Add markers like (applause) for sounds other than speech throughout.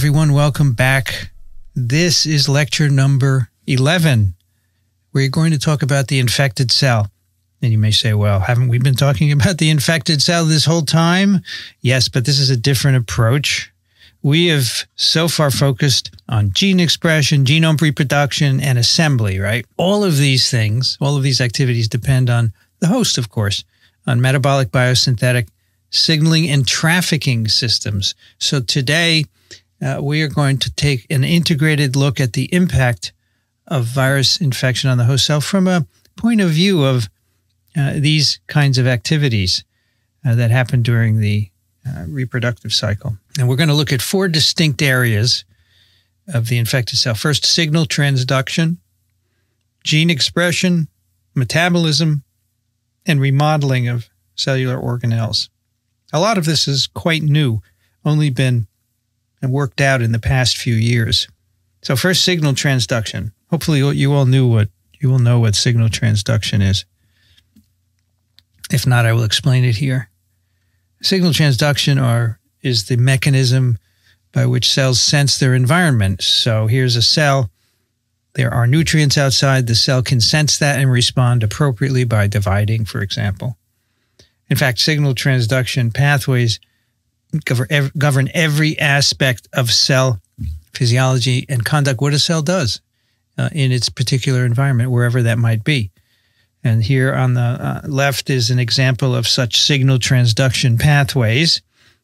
everyone. Welcome back. This is lecture number 11. We're going to talk about the infected cell. And you may say, well, haven't we been talking (laughs) about the infected cell this whole time? Yes, but this is a different approach. We have so far focused on gene expression, genome reproduction, and assembly, right? All of these things, all of these activities depend on the host, of course, on metabolic biosynthetic signaling and trafficking systems. So today, uh, we are going to take an integrated look at the impact of virus infection on the host cell from a point of view of uh, these kinds of activities uh, that happen during the uh, reproductive cycle. And we're going to look at four distinct areas of the infected cell. First, signal transduction, gene expression, metabolism, and remodeling of cellular organelles. A lot of this is quite new, only been worked out in the past few years. So first, signal transduction. Hopefully, you all knew what you will know what signal transduction is. If not, I will explain it here. Signal transduction are is the mechanism by which cells sense their environment. So here's a cell. There are nutrients outside. The cell can sense that and respond appropriately by dividing, for example. In fact, signal transduction pathways govern every aspect of cell physiology and conduct, what a cell does uh, in its particular environment, wherever that might be. And here on the uh, left is an example of such signal transduction pathways.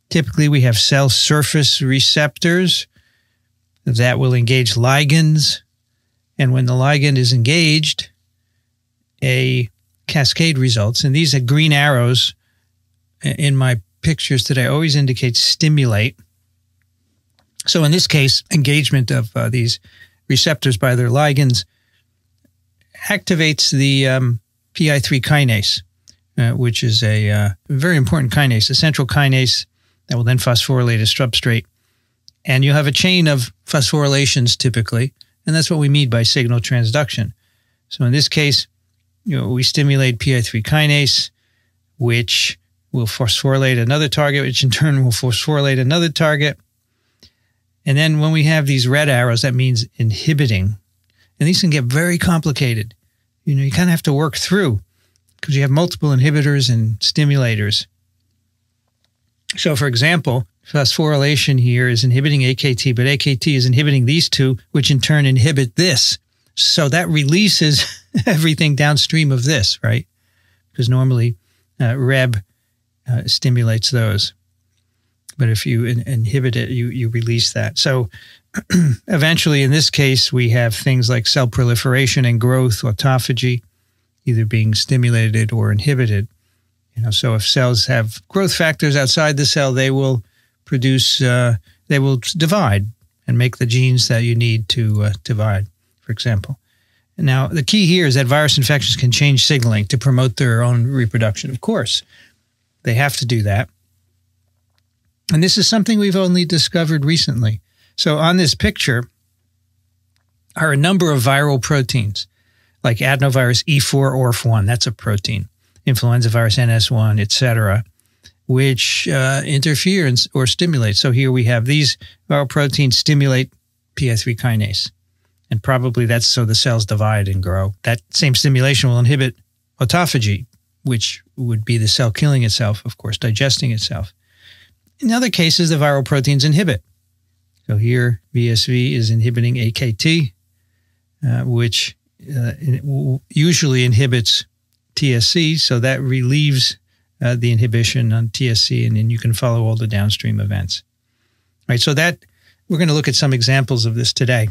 Typically, we have cell surface receptors that will engage ligands. And when the ligand is engaged, a cascade results. And these are green arrows in my pictures that I always indicate stimulate. So in this case, engagement of uh, these receptors by their ligands activates the um, PI3 kinase, uh, which is a uh, very important kinase, a central kinase that will then phosphorylate a substrate. And you have a chain of phosphorylations typically, and that's what we mean by signal transduction. So in this case, you know, we stimulate PI3 kinase, which will phosphorylate another target, which in turn will phosphorylate another target. And then when we have these red arrows, that means inhibiting. And these can get very complicated. You know, you kind of have to work through because you have multiple inhibitors and stimulators. So, for example, phosphorylation here is inhibiting AKT, but AKT is inhibiting these two, which in turn inhibit this. So that releases (laughs) everything downstream of this, right? Because normally uh, Reb uh, stimulates those. But if you in- inhibit it, you, you release that. So (clears throat) eventually, in this case, we have things like cell proliferation and growth, autophagy, either being stimulated or inhibited. You know, so if cells have growth factors outside the cell, they will produce, uh, they will divide and make the genes that you need to uh, divide, for example. Now, the key here is that virus infections can change signaling to promote their own reproduction, of course. They have to do that. And this is something we've only discovered recently. So on this picture are a number of viral proteins, like adenovirus E4 ORF1, that's a protein, influenza virus NS1, etc., which uh, interfere or stimulate. So here we have these viral proteins stimulate PI3 kinase. And probably that's so the cells divide and grow. That same stimulation will inhibit autophagy, which would be the cell killing itself, of course, digesting itself. In other cases, the viral proteins inhibit. So here, VSV is inhibiting AKT, uh, which uh, usually inhibits TSC. So that relieves uh, the inhibition on TSC, and then you can follow all the downstream events. All right. So that we're going to look at some examples of this today.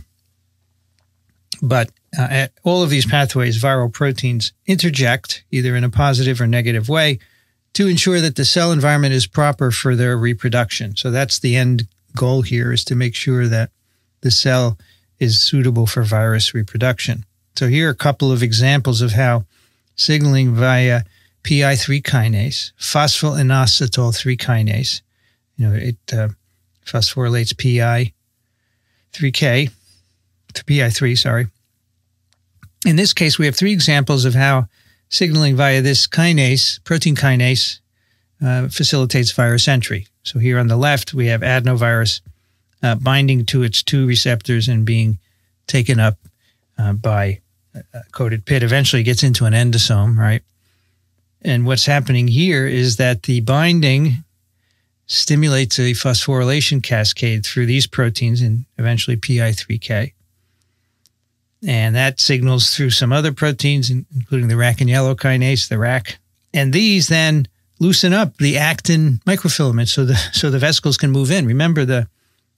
But uh, at all of these pathways, viral proteins interject either in a positive or negative way to ensure that the cell environment is proper for their reproduction. So that's the end goal here is to make sure that the cell is suitable for virus reproduction. So here are a couple of examples of how signaling via PI3 kinase, phosphoinositol 3 kinase, you know, it uh, phosphorylates PI3K PI3, sorry. In this case, we have three examples of how signaling via this kinase, protein kinase, uh, facilitates virus entry. So here on the left, we have adenovirus uh, binding to its two receptors and being taken up uh, by a coated pit. Eventually gets into an endosome, right? And what's happening here is that the binding stimulates a phosphorylation cascade through these proteins and eventually PI3K. And that signals through some other proteins, including the RAC and yellow kinase, the RAC. And these then loosen up the actin microfilaments so the so the vesicles can move in. Remember the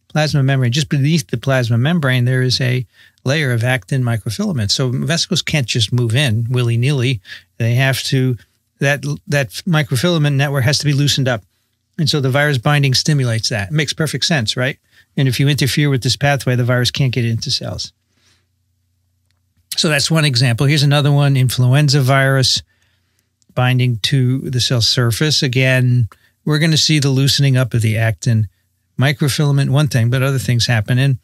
plasma membrane, just beneath the plasma membrane, there is a layer of actin microfilaments. So vesicles can't just move in willy-nilly. They have to that that microfilament network has to be loosened up. And so the virus binding stimulates that. It makes perfect sense, right? And if you interfere with this pathway, the virus can't get into cells. So that's one example. Here's another one influenza virus binding to the cell surface. Again, we're going to see the loosening up of the actin microfilament, one thing, but other things happen. And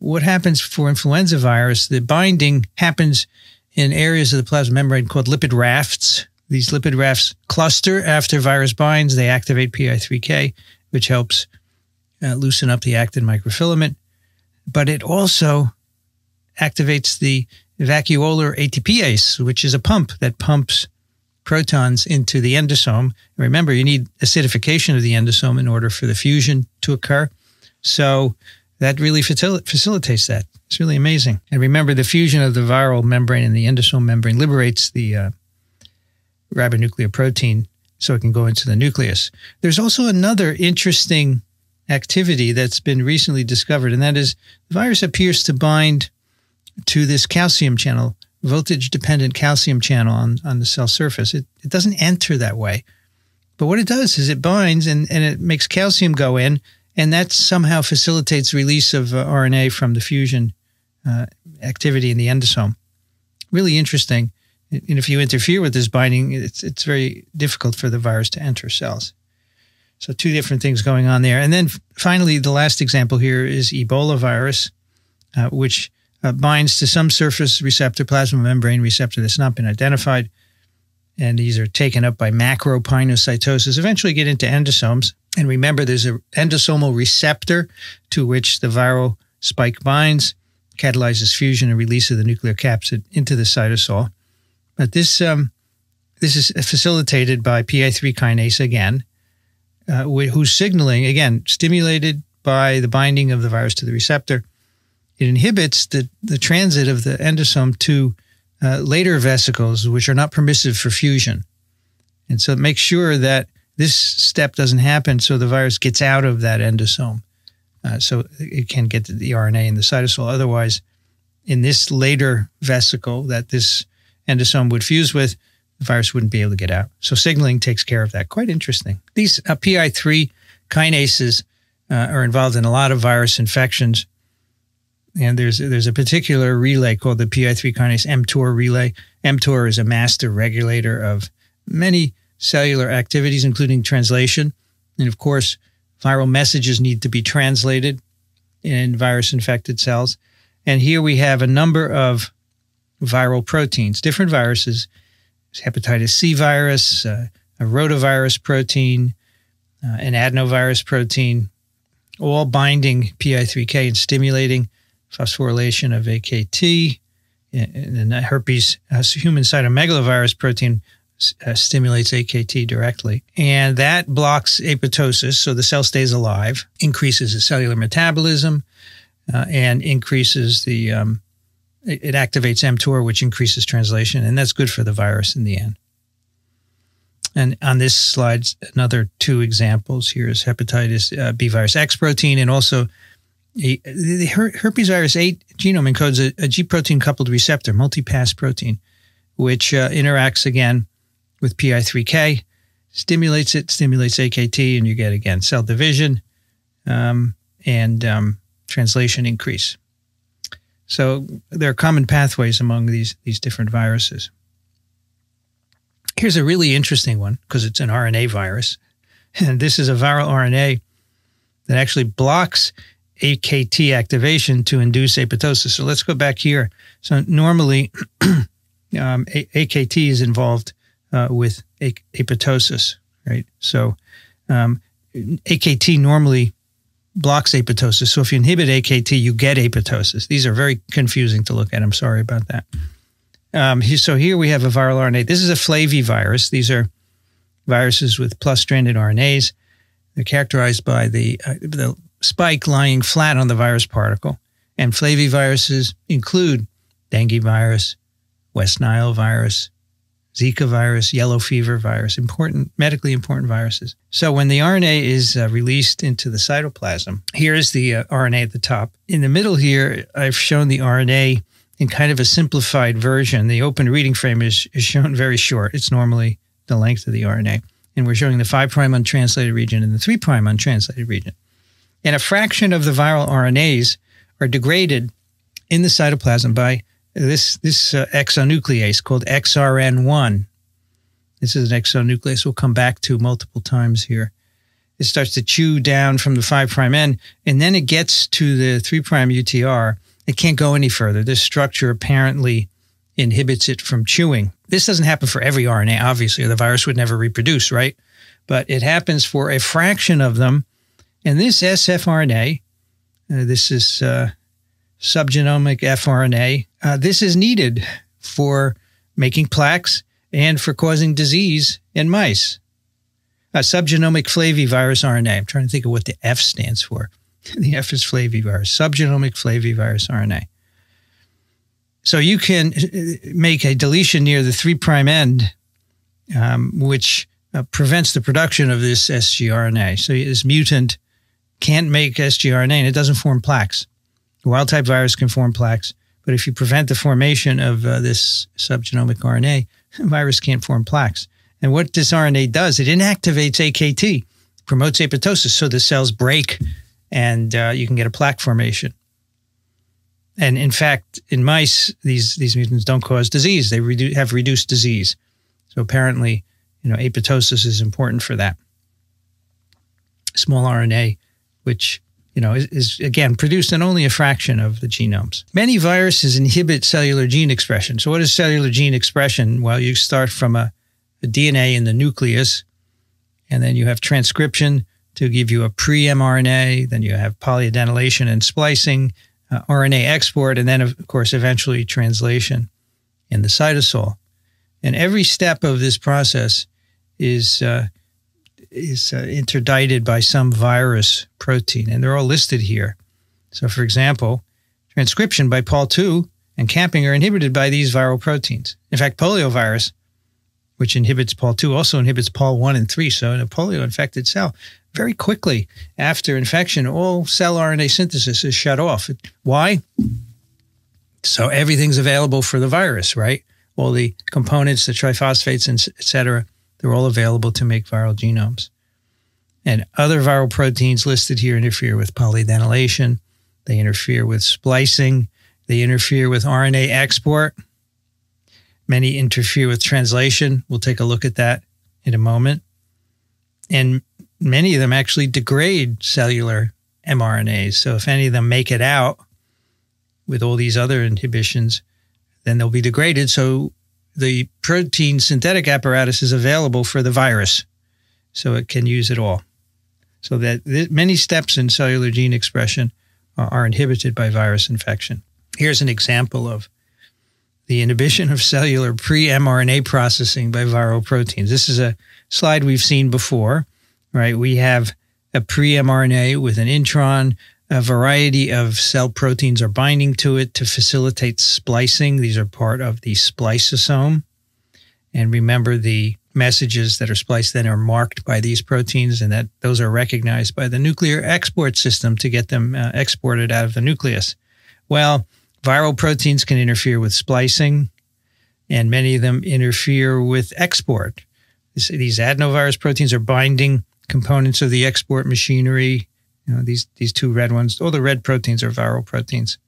what happens for influenza virus, the binding happens in areas of the plasma membrane called lipid rafts. These lipid rafts cluster after virus binds, they activate PI3K, which helps uh, loosen up the actin microfilament. But it also activates the vacuolar ATPase, which is a pump that pumps protons into the endosome. Remember, you need acidification of the endosome in order for the fusion to occur. So that really facil- facilitates that. It's really amazing. And remember, the fusion of the viral membrane and the endosome membrane liberates the uh, ribonuclear protein so it can go into the nucleus. There's also another interesting activity that's been recently discovered, and that is the virus appears to bind to this calcium channel voltage dependent calcium channel on, on the cell surface. It, it doesn't enter that way. But what it does is it binds and, and it makes calcium go in, and that somehow facilitates release of uh, RNA from the fusion uh, activity in the endosome. Really interesting. And if you interfere with this binding, it's, it's very difficult for the virus to enter cells. So, two different things going on there. And then finally, the last example here is Ebola virus, uh, which uh, binds to some surface receptor, plasma membrane receptor that's not been identified. And these are taken up by macropinocytosis, eventually get into endosomes. And remember, there's an endosomal receptor to which the viral spike binds, catalyzes fusion and release of the nuclear capsid into the cytosol. But this, um, this is facilitated by PI3 kinase again, uh, whose signaling, again, stimulated by the binding of the virus to the receptor – it inhibits the, the transit of the endosome to uh, later vesicles, which are not permissive for fusion. And so it makes sure that this step doesn't happen so the virus gets out of that endosome. Uh, so it can get the RNA in the cytosol. Otherwise, in this later vesicle that this endosome would fuse with, the virus wouldn't be able to get out. So signaling takes care of that. Quite interesting. These uh, PI3 kinases uh, are involved in a lot of virus infections and there's there's a particular relay called the PI3 kinase mTOR relay. mTOR is a master regulator of many cellular activities, including translation. And of course, viral messages need to be translated in virus infected cells. And here we have a number of viral proteins, different viruses, hepatitis C virus, uh, a rotavirus protein, uh, an adenovirus protein, all binding PI3K and stimulating phosphorylation of AKT, and the herpes human cytomegalovirus protein uh, stimulates AKT directly. And that blocks apoptosis, so the cell stays alive, increases the cellular metabolism, uh, and increases the, um, it, it, activates mTOR, which increases translation, and that's good for the virus in the end. And on this slide, another two examples. Here is hepatitis uh, B virus X protein and also a, the herpes virus 8 genome encodes a, a G protein coupled receptor, multipass protein, which uh, interacts again with PI3K, stimulates it, stimulates AKT, and you get again cell division um, and um, translation increase. So there are common pathways among these, these different viruses. Here's a really interesting one because it's an RNA virus. And (laughs) this is a viral RNA that actually blocks AKT activation to induce apoptosis. So let's go back here. So normally, (clears throat) um, AKT is involved uh, with apoptosis, right? So um, AKT normally blocks apoptosis. So if you inhibit AKT, you get apoptosis. These are very confusing to look at. I'm sorry about that. Um, so here we have a viral RNA. This is a flavivirus. These are viruses with plus stranded RNAs. They're characterized by the, uh, the spike lying flat on the virus particle. And flaviviruses include dengue virus, West Nile virus, Zika virus, yellow fever virus, important, medically important viruses. So when the RNA is uh, released into the cytoplasm, here's the uh, RNA at the top. In the middle here, I've shown the RNA in kind of a simplified version. The open reading frame is, is shown very short. It's normally the length of the RNA. And we're showing the 5' untranslated region and the 3' untranslated region. And a fraction of the viral RNAs are degraded in the cytoplasm by this this uh, exonuclease called XRN1. This is an exonuclease we'll come back to multiple times here. It starts to chew down from the 5' end, and then it gets to the 3' UTR. It can't go any further. This structure apparently inhibits it from chewing. This doesn't happen for every RNA, obviously, or the virus would never reproduce, right? But it happens for a fraction of them. And this sfRNA, uh, this is uh, subgenomic fRNA. Uh, this is needed for making plaques and for causing disease in mice. Subgenomic flavivirus RNA. I'm trying to think of what the F stands for. (laughs) the F is flavivirus, subgenomic flavivirus RNA. So you can uh, make a deletion near the three prime end, um, which uh, prevents the production of this sgRNA. So this mutant can't make sgRNA and it doesn't form plaques. Wild type virus can form plaques, but if you prevent the formation of uh, this subgenomic RNA, (laughs) virus can't form plaques. And what this RNA does, it inactivates AKT, promotes apoptosis, so the cells break and uh, you can get a plaque formation. And in fact, in mice, these these mutants don't cause disease; they redu- have reduced disease. So apparently, you know, apoptosis is important for that. Small RNA, which you know, is, is, again produced in only a fraction of the genomes. Many viruses inhibit cellular gene expression. So, what is cellular gene expression? Well, you start from a, a DNA in the nucleus, and then you have transcription to give you a pre mRNA, then you have polyadenylation and splicing, uh, RNA export, and then, of course, eventually translation in the cytosol. And every step of this process is uh, is uh, interdicted by some virus protein, and they're all listed here. So, for example, transcription by Pol II and camping are inhibited by these viral proteins. In fact, poliovirus, which inhibits Pol II, also inhibits Pol1 and 3. So, in a polio infected cell, very quickly after infection, all cell RNA synthesis is shut off. Why? So, everything's available for the virus, right? All the components, the triphosphates, and et cetera they're all available to make viral genomes. And other viral proteins listed here interfere with polyadenylation. They interfere with splicing. They interfere with RNA export. Many interfere with translation. We'll take a look at that in a moment. And many of them actually degrade cellular mRNAs. So if any of them make it out with all these other inhibitions, then they'll be degraded. So the protein synthetic apparatus is available for the virus, so it can use it all. So that th- many steps in cellular gene expression are, are inhibited by virus infection. Here's an example of the inhibition of cellular pre-mRNA processing by viral proteins. This is a slide we've seen before, right? We have a pre-mRNA with an intron a variety of cell proteins are binding to it to facilitate splicing. These are part of the spliceosome. And remember, the messages that are spliced then are marked by these proteins, and that those are recognized by the nuclear export system to get them uh, exported out of the nucleus. Well, viral proteins can interfere with splicing, and many of them interfere with export. these adenovirus proteins are binding components of the export machinery you know, these these two red ones, all the red proteins are viral proteins.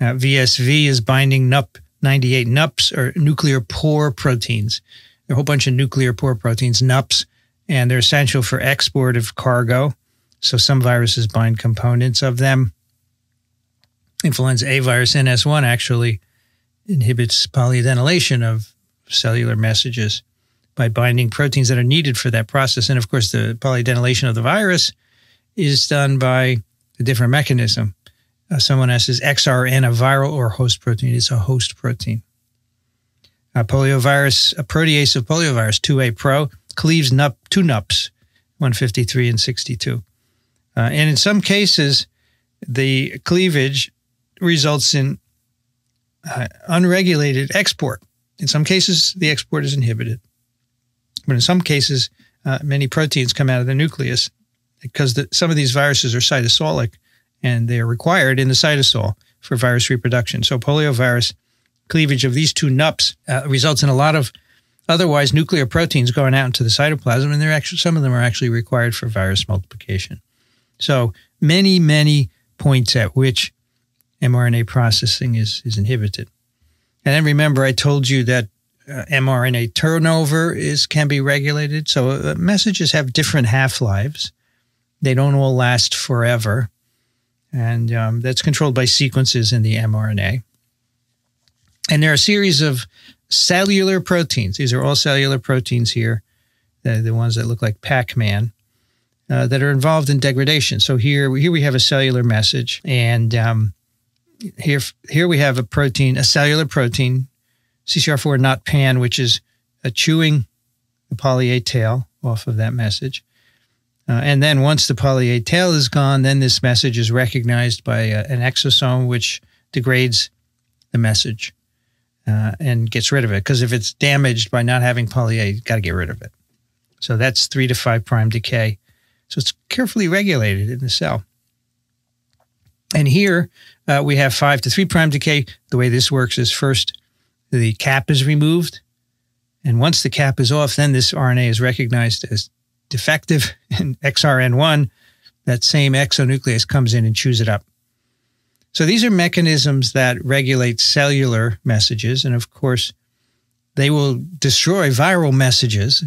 Uh, VSV is binding NUP98. NUPs or nuclear pore proteins. There are a whole bunch of nuclear pore proteins, NUPs, and they're essential for export of cargo. So some viruses bind components of them. Influenza A virus NS1 actually inhibits polyadenylation of cellular messages by binding proteins that are needed for that process. And of course, the polyadenylation of the virus is done by a different mechanism. Uh, someone asks, is XRN a viral or host protein? It's a host protein. Uh, poliovirus, a protease of poliovirus 2A Pro, cleaves NUP, two NUPs, 153 and 62. Uh, and in some cases, the cleavage results in uh, unregulated export. In some cases, the export is inhibited. But in some cases, uh, many proteins come out of the nucleus because the, some of these viruses are cytosolic and they are required in the cytosol for virus reproduction. So, poliovirus cleavage of these two NUPs uh, results in a lot of otherwise nuclear proteins going out into the cytoplasm, and they're actually some of them are actually required for virus multiplication. So, many, many points at which mRNA processing is, is inhibited. And then remember, I told you that uh, mRNA turnover is can be regulated. So uh, messages have different half lives. They don't all last forever, and um, that's controlled by sequences in the mRNA. And there are a series of cellular proteins. These are all cellular proteins here, the, the ones that look like Pac-Man, uh, that are involved in degradation. So here, here we have a cellular message, and um, here, here we have a protein, a cellular protein, CCR4 not pan, which is a chewing the poly A tail off of that message. Uh, and then once the poly A tail is gone, then this message is recognized by uh, an exosome, which degrades the message uh, and gets rid of it. Because if it's damaged by not having poly A, you got to get rid of it. So that's three to five prime decay. So it's carefully regulated in the cell. And here uh, we have five to three prime decay. The way this works is first the cap is removed. And once the cap is off, then this RNA is recognized as defective in XRN1, that same exonuclease comes in and chews it up. So these are mechanisms that regulate cellular messages. And of course, they will destroy viral messages.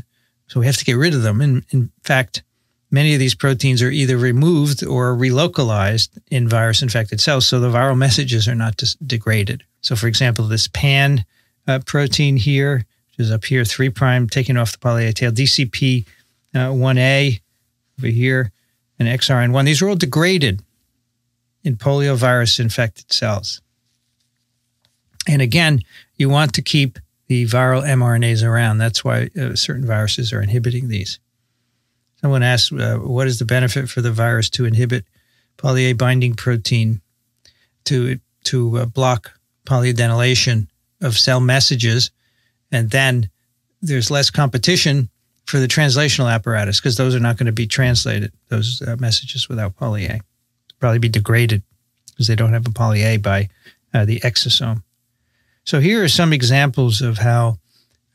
So we have to get rid of them. And in fact, many of these proteins are either removed or relocalized in virus infected cells. So the viral messages are not degraded. So, for example, this PAN uh, protein here, which is up here, 3' prime, taking off the poly A tail, DCP 1A over here, and XRN1. These are all degraded in poliovirus infected cells. And again, you want to keep the viral mRNAs around. That's why uh, certain viruses are inhibiting these. Someone asked, uh, what is the benefit for the virus to inhibit poly A binding protein to, to uh, block polyadenylation of cell messages? And then there's less competition for the translational apparatus because those are not going to be translated, those uh, messages without poly A. Probably be degraded because they don't have a poly A by uh, the exosome. So here are some examples of how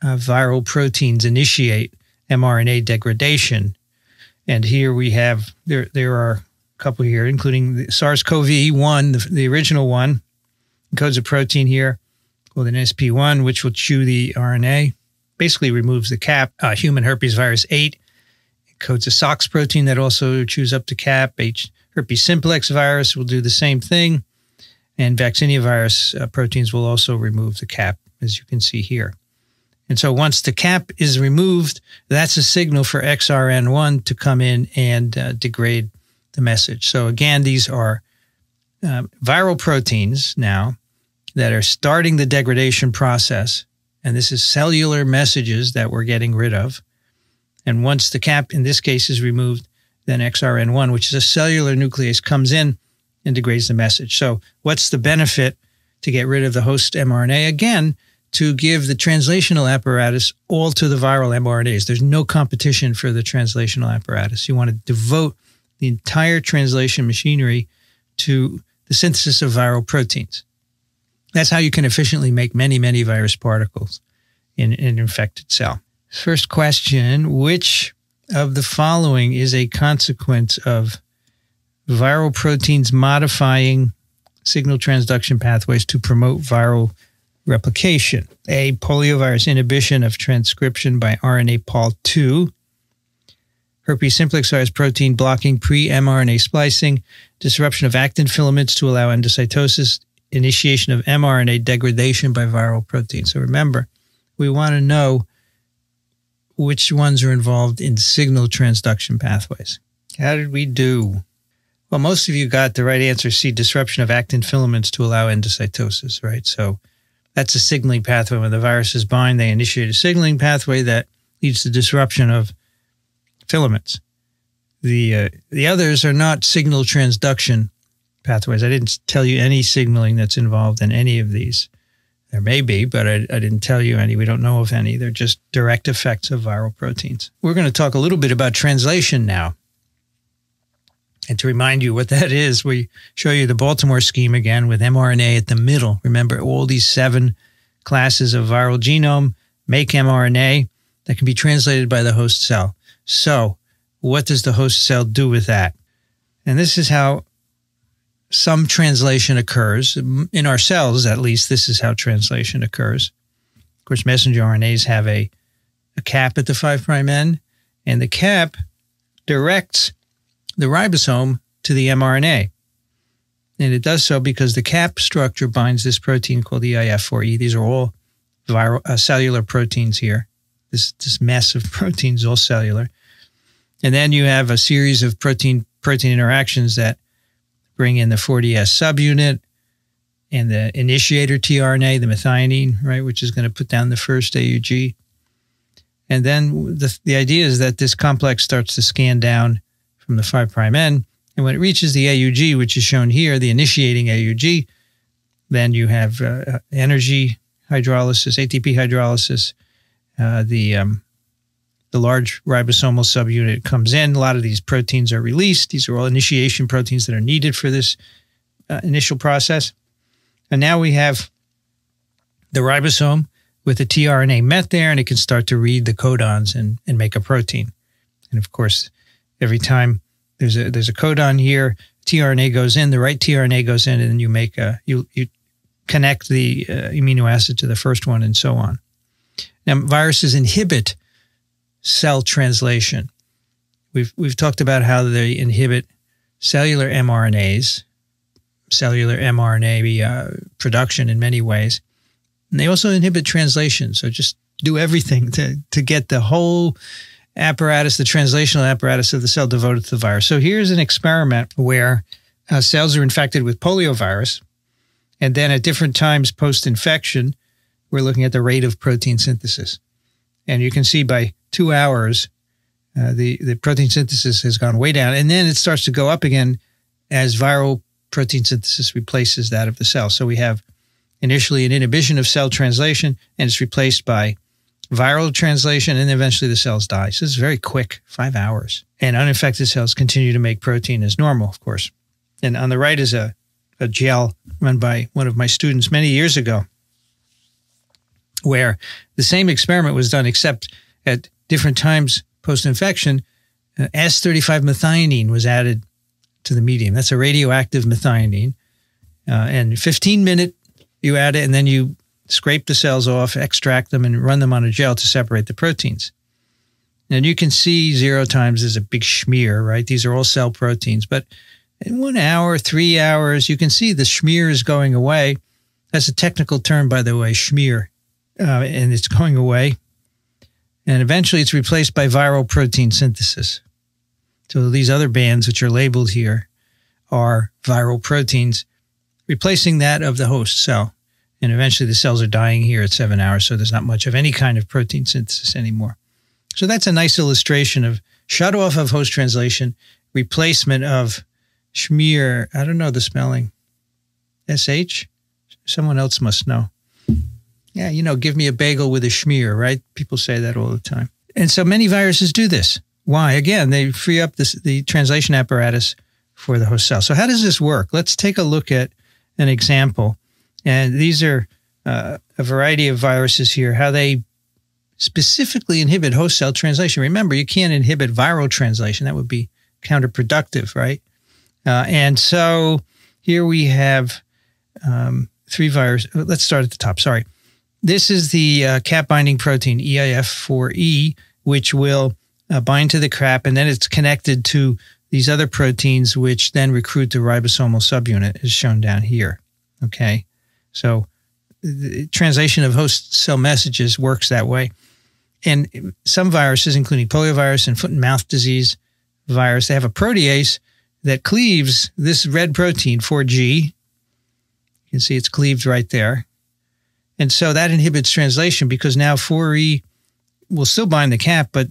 uh, viral proteins initiate mRNA degradation. And here we have, there, there are a couple here, including the SARS-CoV-1, the, the original one, encodes a protein here called an SP1, which will chew the RNA basically removes the cap. Uh, human herpes virus 8 codes a SOX protein that also chews up the cap. H herpes simplex virus will do the same thing. And vaccinia virus uh, proteins will also remove the cap, as you can see here. And so once the cap is removed, that's a signal for XRN1 to come in and uh, degrade the message. So again, these are uh, viral proteins now that are starting the degradation process and this is cellular messages that we're getting rid of. And once the cap, in this case, is removed, then XRN1, which is a cellular nuclease, comes in and degrades the message. So, what's the benefit to get rid of the host mRNA? Again, to give the translational apparatus all to the viral mRNAs. There's no competition for the translational apparatus. You want to devote the entire translation machinery to the synthesis of viral proteins. That's how you can efficiently make many, many virus particles in, an infected cell. First question Which of the following is a consequence of viral proteins modifying signal transduction pathways to promote viral replication? A. Poliovirus inhibition of transcription by RNA Pol2. Herpes simplex virus protein blocking pre mRNA splicing, disruption of actin filaments to allow endocytosis, initiation of mRNA degradation by viral proteins. So remember, we want to know which ones are involved in signal transduction pathways. How did we do? Well, most of you got the right answer C, disruption of actin filaments to allow endocytosis, right? So that's a signaling pathway. When the viruses bind, they initiate a signaling pathway that leads to disruption of filaments. The, uh, the others are not signal transduction pathways. I didn't tell you any signaling that's involved in any of these. There may be, but I, I, didn't tell you any. We don't know of any. They're just direct effects of viral proteins. We're going to talk a little bit about translation now. And to remind you what that is, we show you the Baltimore scheme again with mRNA at the middle. Remember, all these seven classes of viral genome make mRNA that can be translated by the host cell. So, what does the host cell do with that? And this is how some translation occurs. In our cells, at least, this is how translation occurs. Of course, messenger RNAs have a, a cap at the 5' prime end, and the cap directs the ribosome to the mRNA. And it does so because the cap structure binds this protein called EIF4E. These are all viral uh, cellular proteins here. This this mess of (laughs) proteins, all cellular. And then you have a series of protein protein interactions that bring in the 40S subunit and the initiator tRNA, the methionine, right, which is going to put down the first AUG. And then the, the idea is that this complex starts to scan down from the 5' end. And when it reaches the AUG, which is shown here, the initiating AUG, then you have uh, energy hydrolysis, ATP hydrolysis. Uh, the um, the large ribosomal subunit comes in. A lot of these proteins are released. These are all initiation proteins that are needed for this uh, initial process. And now we have the ribosome with the tRNA met there, and it can start to read the codons and, and make a protein. And of course, every time there's a there's a codon here, tRNA goes in, the right tRNA goes in, and then you make a you you connect the uh, amino acid to the first one, and so on. Now, viruses inhibit cell translation. We've we've talked about how they inhibit cellular mRNAs, cellular mRNA uh, production in many ways, and they also inhibit translation. So just do everything to to get the whole apparatus, the translational apparatus of the cell devoted to the virus. So here's an experiment where uh, cells are infected with poliovirus, and then at different times post infection, we're looking at the rate of protein synthesis. And you can see by two hours, uh, the, the protein synthesis has gone way down. And then it starts to go up again as viral protein synthesis replaces that of the cell. So we have initially an inhibition of cell translation, and it's replaced by viral translation, and eventually the cells die. So it's very quick, five hours. And uninfected cells continue to make protein as normal, of course. And on the right is a, a gel run by one of my students many years ago, where the same experiment was done, except at different times post infection, uh, S35 methionine was added to the medium. That's a radioactive methionine. Uh, and 15 minute, you add it, and then you scrape the cells off, extract them, and run them on a gel to separate the proteins. And you can see zero times is a big schmear, right? These are all cell proteins. But in one hour, three hours, you can see the schmear is going away. That's a technical term, by the way, schmear. Uh, and it's going away. And eventually it's replaced by viral protein synthesis. So these other bands, which are labeled here, are viral proteins replacing that of the host cell. And eventually the cells are dying here at seven hours, so there's not much of any kind of protein synthesis anymore. So that's a nice illustration of shut off of host translation, replacement of schmear. I don't know the spelling. SH? Someone else must know. Yeah, you know, give me a bagel with a schmear, right? People say that all the time. And so many viruses do this. Why? Again, they free up this, the translation apparatus for the host cell. So how does this work? Let's take a look at an example and these are uh, a variety of viruses here, how they specifically inhibit host cell translation. Remember, you can't inhibit viral translation. That would be counterproductive, right? Uh, and so here we have um, three viruses. Let's start at the top. Sorry. This is the uh, cap binding protein EIF4E, which will uh, bind to the cap, and then it's connected to these other proteins, which then recruit the ribosomal subunit, as shown down here. Okay. So the translation of host cell messages works that way. And some viruses, including poliovirus and foot and mouth disease virus, they have a protease that cleaves this red protein, 4G. You can see it's cleaved right there. And so that inhibits translation because now 4E will still bind the cap, but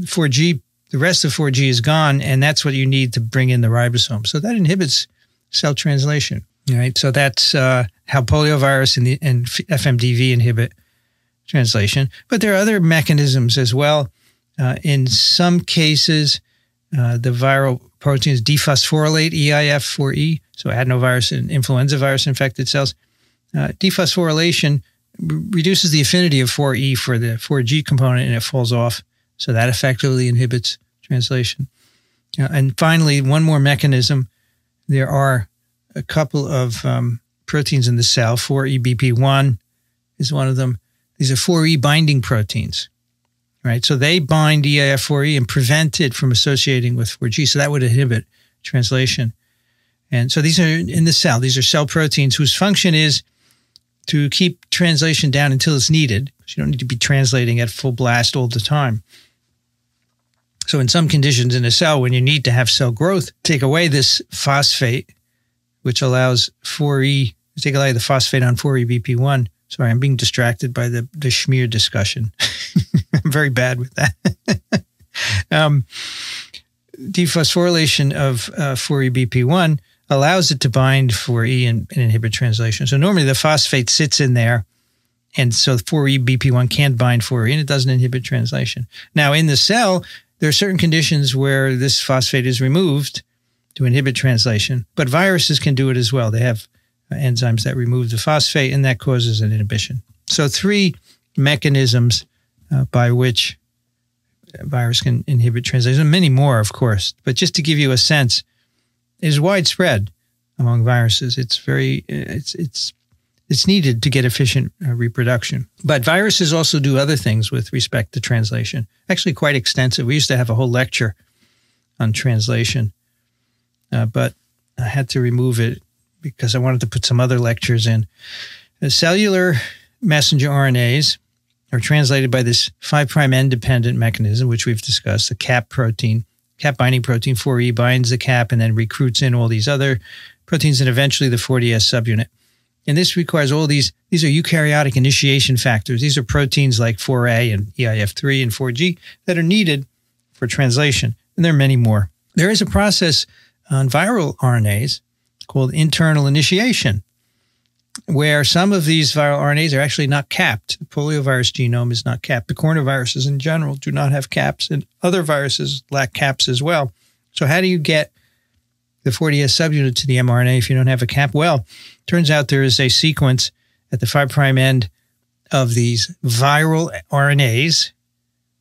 4G, the rest of 4G is gone, and that's what you need to bring in the ribosome. So that inhibits cell translation. Right. So that's uh, how poliovirus and, the, and FMDV inhibit translation. But there are other mechanisms as well. Uh, in some cases, uh, the viral proteins dephosphorylate EIF4E, so adenovirus and influenza virus infected cells. Uh, dephosphorylation reduces the affinity of 4E for the 4G component and it falls off. So that effectively inhibits translation. Uh, and finally, one more mechanism there are a couple of um, proteins in the cell. 4EBP1 is one of them. These are 4E binding proteins, right? So they bind EIF4E and prevent it from associating with 4G. So that would inhibit translation. And so these are in the cell. These are cell proteins whose function is to keep translation down until it's needed. You don't need to be translating at full blast all the time. So in some conditions in a cell, when you need to have cell growth, take away this phosphate, which allows 4E, take away the phosphate on 4EBP1. Sorry, I'm being distracted by the, the schmear discussion. (laughs) I'm very bad with that. (laughs) um, dephosphorylation of uh, 4EBP1 allows it to bind 4E and, and, inhibit translation. So normally the phosphate sits in there, and so 4EBP1 can't bind 4E and it doesn't inhibit translation. Now in the cell, there are certain conditions where this phosphate is removed to inhibit translation, but viruses can do it as well. They have enzymes that remove the phosphate, and that causes an inhibition. So three mechanisms uh, by which virus can inhibit translation. Many more, of course, but just to give you a sense, is widespread among viruses. It's very it's it's it's needed to get efficient uh, reproduction. But viruses also do other things with respect to translation. Actually, quite extensive. We used to have a whole lecture on translation, uh, but I had to remove it because I wanted to put some other lectures in. The cellular messenger RNAs are translated by this 5' prime end dependent mechanism, which we've discussed, the cap protein. Cap binding protein 4E binds the cap and then recruits in all these other proteins and eventually the 4DS subunit. And this requires all these, these are eukaryotic initiation factors. These are proteins like 4A and EIF3 and 4G that are needed for translation. And there are many more. There is a process on viral RNAs called internal initiation where some of these viral RNAs are actually not capped. The poliovirus genome is not capped. The coronaviruses in general do not have caps, and other viruses lack caps as well. So, how do you get the 40S subunit to the mRNA if you don't have a cap? Well, turns out there is a sequence at the 5' end of these viral RNAs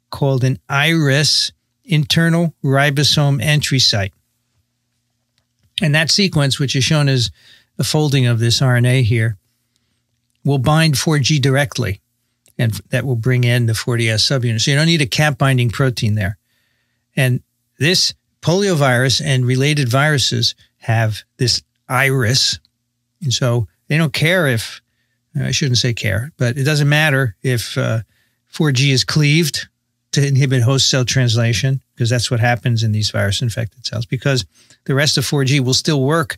called an IRIS internal ribosome entry site. And that sequence, which is shown as the folding of this RNA here will bind 4G directly, and that will bring in the 40S subunit. So you don't need a cap binding protein there. And this poliovirus and related viruses have this iris. And so they don't care if, I shouldn't say care, but it doesn't matter if uh, 4G is cleaved to inhibit host cell translation, because that's what happens in these virus infected cells, because the rest of 4G will still work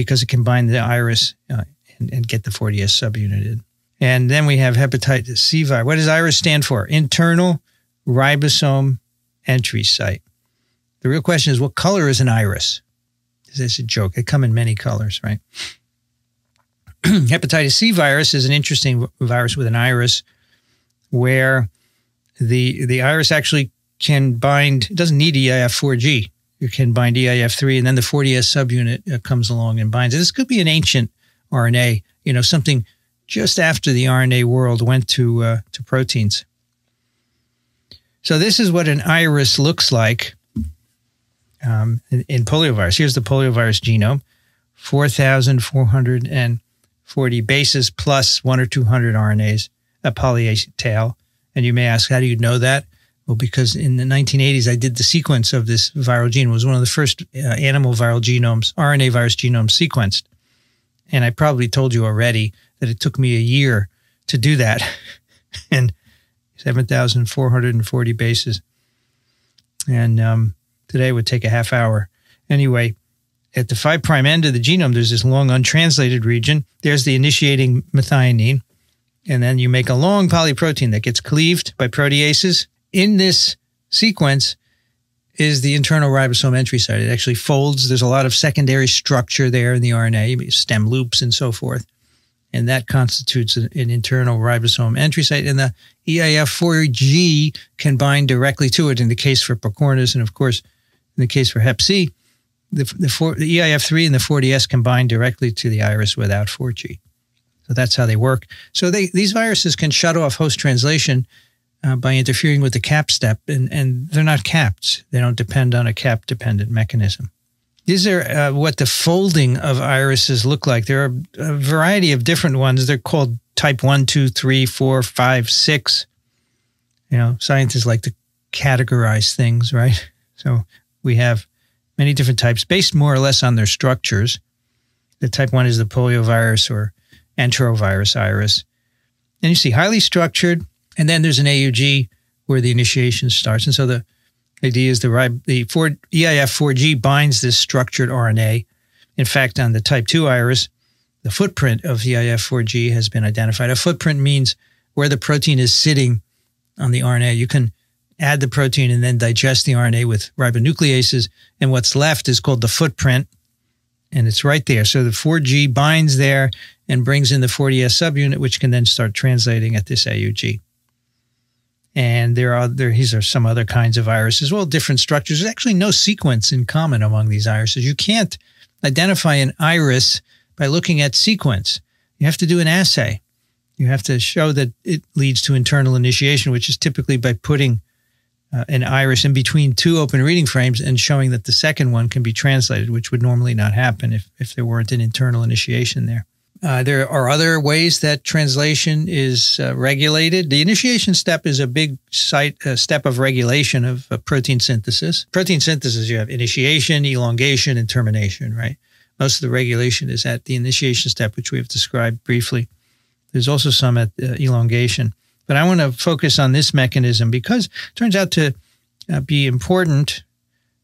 because it can bind the iris uh, and, and, get the 40S subunit in. And then we have hepatitis C virus. What does IRIS stand for? Internal ribosome entry site. The real question is what color is an iris? This is a joke. They come in many colors, right? (clears throat) hepatitis C virus is an interesting virus with an iris where the the iris actually can bind, it doesn't need EIF4G you can bind EIF3, and then the 40S subunit uh, comes along and binds it. This could be an ancient RNA, you know, something just after the RNA world went to uh, to proteins. So this is what an iris looks like um, in, in, poliovirus. Here's the poliovirus genome: 4,440 bases plus one or 200 RNAs, a poly tail. And you may ask, how do you know that? Well, because in the 1980s, I did the sequence of this viral gene. It was one of the first uh, animal viral genomes, RNA virus genomes sequenced. And I probably told you already that it took me a year to do that (laughs) and 7,440 bases. And um, today would take a half hour. Anyway, at the 5' prime end of the genome, there's this long untranslated region. There's the initiating methionine. And then you make a long polyprotein that gets cleaved by proteases. In this sequence is the internal ribosome entry site. It actually folds. There's a lot of secondary structure there in the RNA, stem loops and so forth. And that constitutes an, an internal ribosome entry site. And the EIF4G can bind directly to it in the case for Picornis. And of course, in the case for Hep C, the, the, four, the EIF3 and the 40S combine directly to the iris without 4G. So that's how they work. So they, these viruses can shut off host translation uh, by interfering with the cap step, and, and they're not capped. They don't depend on a cap dependent mechanism. These are uh, what the folding of irises look like. There are a variety of different ones. They're called type 1, 2, 3, 4, 5, 6. You know, scientists like to categorize things, right? (laughs) So we have many different types based more or less on their structures. The type 1 is the poliovirus or enterovirus iris. And you see highly structured, and then there's an AUG where the initiation starts. And so the idea is the, rib- the 4, EIF4G binds this structured RNA. In fact, on the type 2 iris, the footprint of EIF4G has been identified. A footprint means where the protein is sitting on the RNA. You can add the protein and then digest the RNA with ribonucleases. And what's left is called the footprint. And it's right there. So the 4G binds there and brings in the 40S subunit, which can then start translating at this AUG. And there are there these are some other kinds of viruses, well, different structures. There's actually no sequence in common among these irises. You can't identify an iris by looking at sequence. You have to do an assay. You have to show that it leads to internal initiation, which is typically by putting uh, an iris in between two open reading frames and showing that the second one can be translated, which would normally not happen if, if there weren't an internal initiation there. Uh, there are other ways that translation is uh, regulated. The initiation step is a big site, uh, step of regulation of protein synthesis. Protein synthesis, you have initiation, elongation, and termination, right? Most of the regulation is at the initiation step, which we have described briefly. There's also some at uh, elongation. But I want to focus on this mechanism because it turns out to uh, be important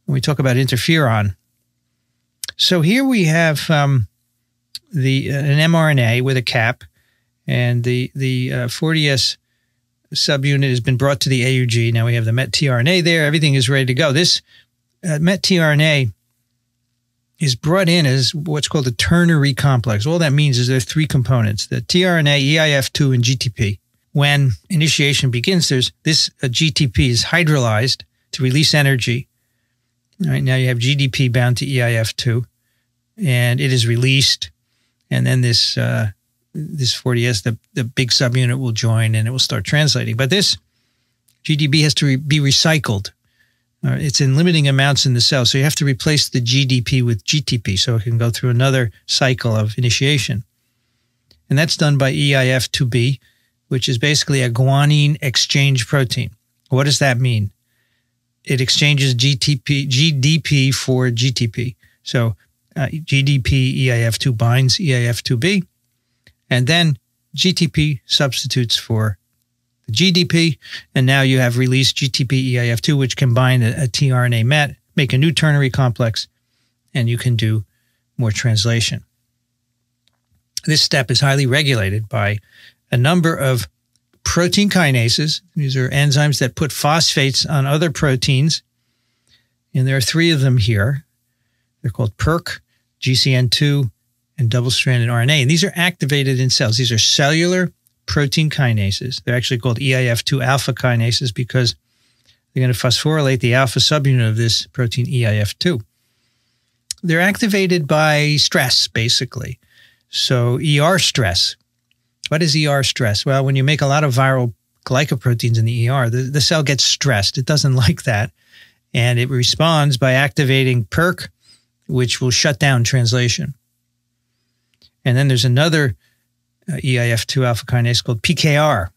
when we talk about interferon. So here we have um, the uh, an mRNA with a cap, and the the uh, 40s subunit has been brought to the AUG. Now we have the MET tRNA there. Everything is ready to go. This uh, MET tRNA is brought in as what's called the ternary complex. All that means is there are three components: the tRNA, EIF2, and GTP. When initiation begins, there's this uh, GTP is hydrolyzed to release energy. All right now you have GDP bound to EIF2, and it is released and then this uh, this 40s the the big subunit will join and it will start translating. But this GDP has to re- be recycled. Uh, it's in limiting amounts in the cell, so you have to replace the GDP with GTP so it can go through another cycle of initiation. And that's done by EIF2B, which is basically a guanine exchange protein. What does that mean? It exchanges GTP, GDP for GTP. So uh, GDP EIF2 binds EIF2B, and then GTP substitutes for the GDP, and now you have released GTP EIF2, which combine a, a tRNA MET, make a new ternary complex, and you can do more translation. This step is highly regulated by a number of protein kinases. These are enzymes that put phosphates on other proteins, and there are three of them here. They're called PERK, GCN2, and double stranded RNA. And these are activated in cells. These are cellular protein kinases. They're actually called EIF2 alpha kinases because they're going to phosphorylate the alpha subunit of this protein EIF2. They're activated by stress, basically. So, ER stress. What is ER stress? Well, when you make a lot of viral glycoproteins in the ER, the, the cell gets stressed. It doesn't (laughs) like that. And it responds by activating PERK which will shut down translation. And then there's another uh, EIF2 alpha kinase called PKR.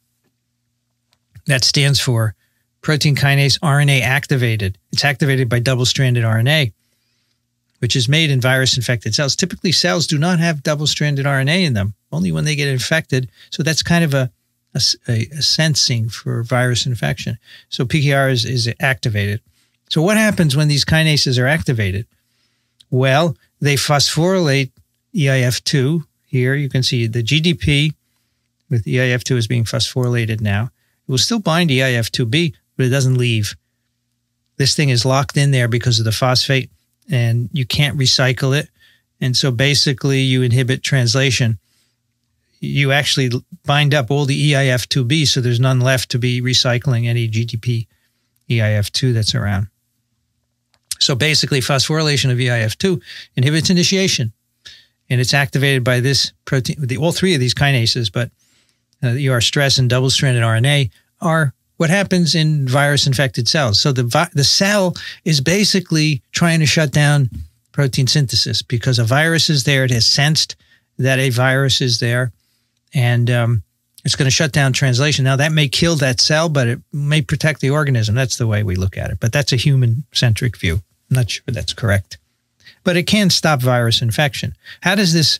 That stands for protein kinase RNA activated. It's activated by double stranded RNA, which is made in virus infected cells. Typically, cells do not have double stranded RNA in them, only when they get infected. So that's kind of a, a, a sensing for virus infection. So PKR is, is activated. So, what happens when these kinases are activated? Well, they phosphorylate EIF2. Here you can see the GDP with EIF2 is being phosphorylated now. It will still bind EIF2B, but it doesn't leave. This thing is locked in there because of the phosphate and you can't recycle it. And so basically, you inhibit translation. You actually bind up all the EIF2B, so there's none left to be recycling any GDP EIF2 that's around. So basically, phosphorylation of EIF2 inhibits initiation, and it's activated by this protein. The, all three of these kinases, but uh, ER stress and double-stranded RNA are what happens in virus-infected cells. So the vi- the cell is basically trying to shut down protein synthesis because a virus is there. It has sensed that a virus is there, and um, it's going to shut down translation. Now that may kill that cell, but it may protect the organism. That's the way we look at it. But that's a human-centric view. I'm not sure that's correct. But it can stop virus infection. How does this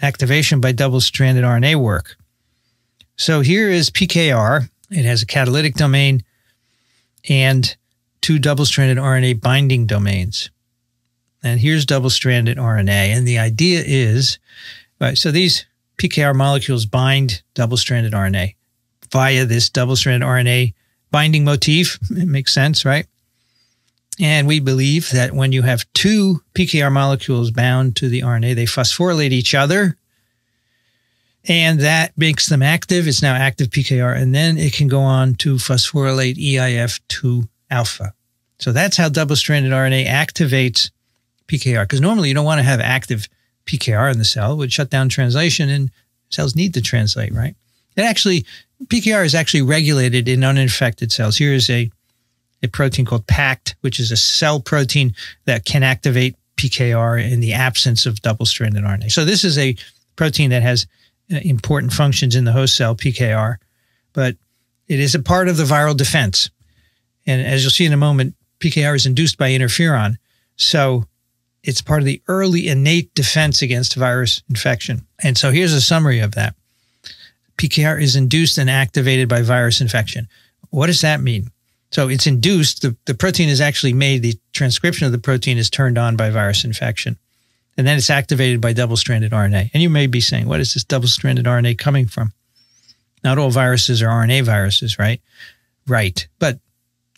activation by double stranded RNA work? So here is PKR. It has a catalytic domain and two double stranded RNA binding domains. And here's double stranded RNA. And the idea is right, so these PKR molecules bind double stranded RNA via this double stranded RNA binding motif. (laughs) It makes sense, right? And we believe that when you have two PKR molecules bound to the RNA, they phosphorylate each other. And that makes them active. It's now active PKR. And then it can go on to phosphorylate EIF2 alpha. So that's how double stranded RNA activates PKR. Because normally you don't want to have active PKR in the cell, it would shut down translation, and cells need to translate, right? It actually, PKR is actually regulated in uninfected cells. Here is a a protein called PACT, which is a cell protein that can activate PKR in the absence of double stranded RNA. So, this is a protein that has uh, important functions in the host cell, PKR, but it is a part of the viral defense. And as you'll see in a moment, PKR is induced by interferon. So, it's part of the early innate defense against virus infection. And so, here's a summary of that PKR is induced and activated by virus infection. What does that mean? So it's induced, the, the protein is actually made, the transcription of the protein is turned on by virus infection. And then it's activated by double stranded RNA. And you may be saying, what is this double stranded RNA coming from? Not all viruses are RNA viruses, right? Right. But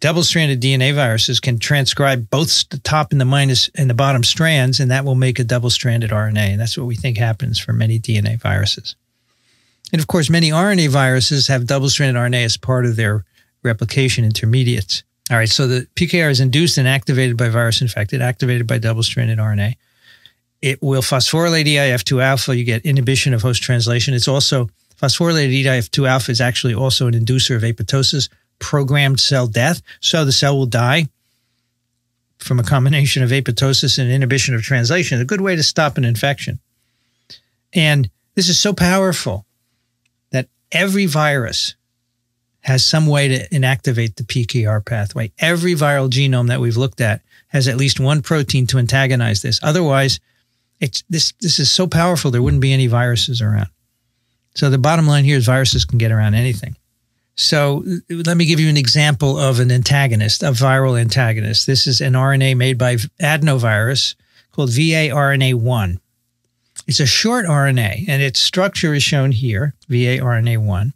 double stranded DNA viruses can transcribe both the top and the minus and the bottom strands, and that will make a double stranded RNA. And that's what we think happens for many DNA viruses. And of course, many RNA viruses have double stranded RNA as part of their replication intermediates. All right, so the PKR is induced and activated by virus infected, activated by double stranded RNA. It will phosphorylate EIF2 alpha. You get inhibition of host translation. It's also phosphorylated EIF2 alpha is actually also an inducer of apoptosis, programmed cell death. So the cell will die from a combination of apoptosis and inhibition of translation. A good way to stop an infection. And this is so powerful that every virus has some way to inactivate the PKR pathway. Every viral genome that we've looked at has at least one protein to antagonize this. Otherwise, it's this this is so powerful there wouldn't be any viruses around. So the bottom line here is viruses can get around anything. So uh, let me give you an example of an antagonist, a viral antagonist. This is an RNA made by adenovirus called VARNA1. It's a short RNA and its structure is shown here, VARNA1.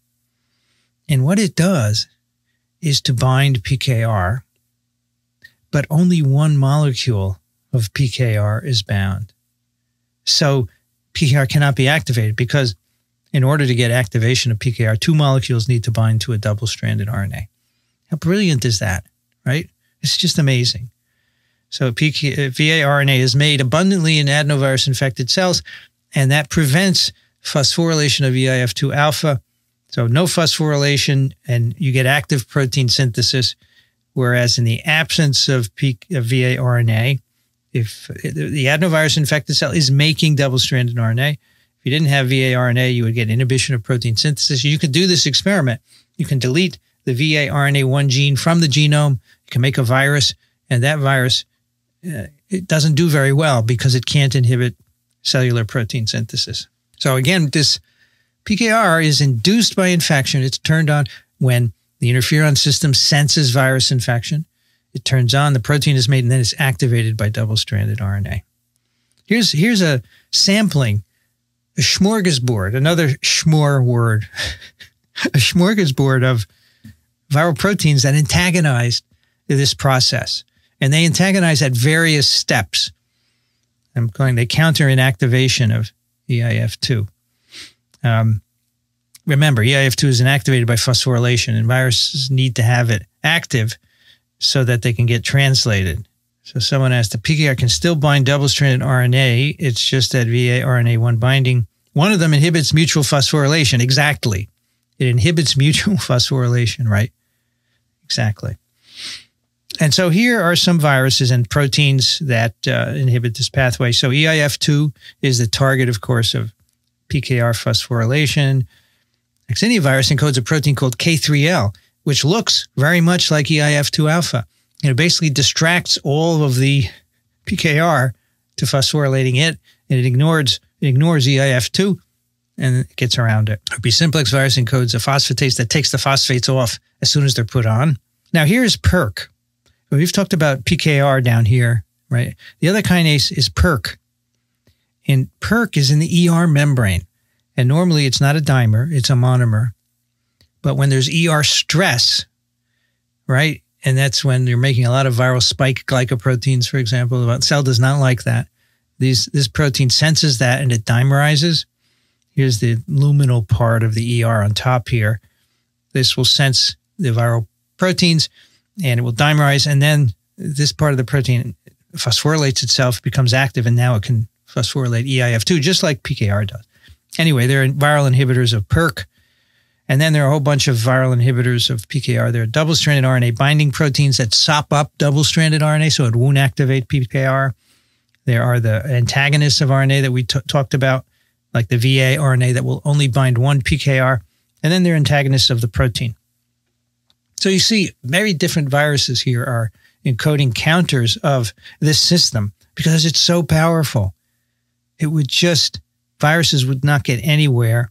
And what it does is to bind PKR, but only one molecule of PKR is bound. So PKR cannot be activated because in order to get activation of PKR, two molecules need to bind to a double stranded RNA. How brilliant is that, right? It's just amazing. So PK, uh, VARNA is made abundantly in adenovirus infected cells, and that prevents phosphorylation of EIF2 alpha so no phosphorylation, and you get active protein synthesis. Whereas in the absence of, P- of VARNA, if the adenovirus infected cell is making double-stranded RNA, if you didn't have VARNA, you would get inhibition of protein synthesis. You could do this experiment. You can delete the VARNA1 gene from the genome. You can make a virus, and that virus uh, it doesn't do very well because it can't inhibit cellular protein synthesis. So again, this PKR is induced by infection. It's turned on when the interferon system senses virus infection It turns on, the protein is made, and then it's activated by double stranded RNA. Here's, here's a sampling, a smorgasbord, another schmor word, (laughs) a smorgasbord of viral proteins that antagonize this process. And they antagonize at various steps. I'm going, they counter inactivation of EIF2. Um, remember, EIF2 is inactivated by phosphorylation, and viruses need to have it active so that they can get translated. So someone asked, the PKR can still bind double-stranded RNA. It's just that via RNA1 binding, one of them inhibits mutual phosphorylation. Exactly. It inhibits mutual (laughs) phosphorylation, right? Exactly. And so here are some viruses and proteins that uh, inhibit this pathway. So EIF2 is the target, of course, of PKR phosphorylation. Yersinia virus encodes a protein called K3L, which looks very much like EIF2 alpha. It basically distracts all of the PKR to phosphorylating it, and it ignores it ignores EIF2 and it gets around it. B simplex virus encodes a phosphatase that takes the phosphates off as soon as they're put on. Now here's PERK. We've talked about PKR down here, right? The other kinase is PERK. And PERK is in the ER membrane. And normally it's not a dimer, it's a monomer. But when there's ER stress, right? And that's when you're making a lot of viral spike glycoproteins, for example. The cell does not like that. These, this protein senses that and it dimerizes. Here's the luminal part of the ER on top here. This will sense the viral proteins and it will dimerize. And then this part of the protein phosphorylates itself, becomes active, and now it can phosphorylate EIF2, just like PKR does. Anyway, there are viral inhibitors of PERK. And then there are a whole bunch of viral inhibitors of PKR. There are double stranded RNA binding proteins that sop up double stranded RNA so it won't activate PKR. There are the antagonists of RNA that we talked about, like the VA RNA that will only bind one PKR. And then there are antagonists of the protein. So you see, very different viruses here are encoding counters of this system because it's so powerful. It would just, viruses would not get anywhere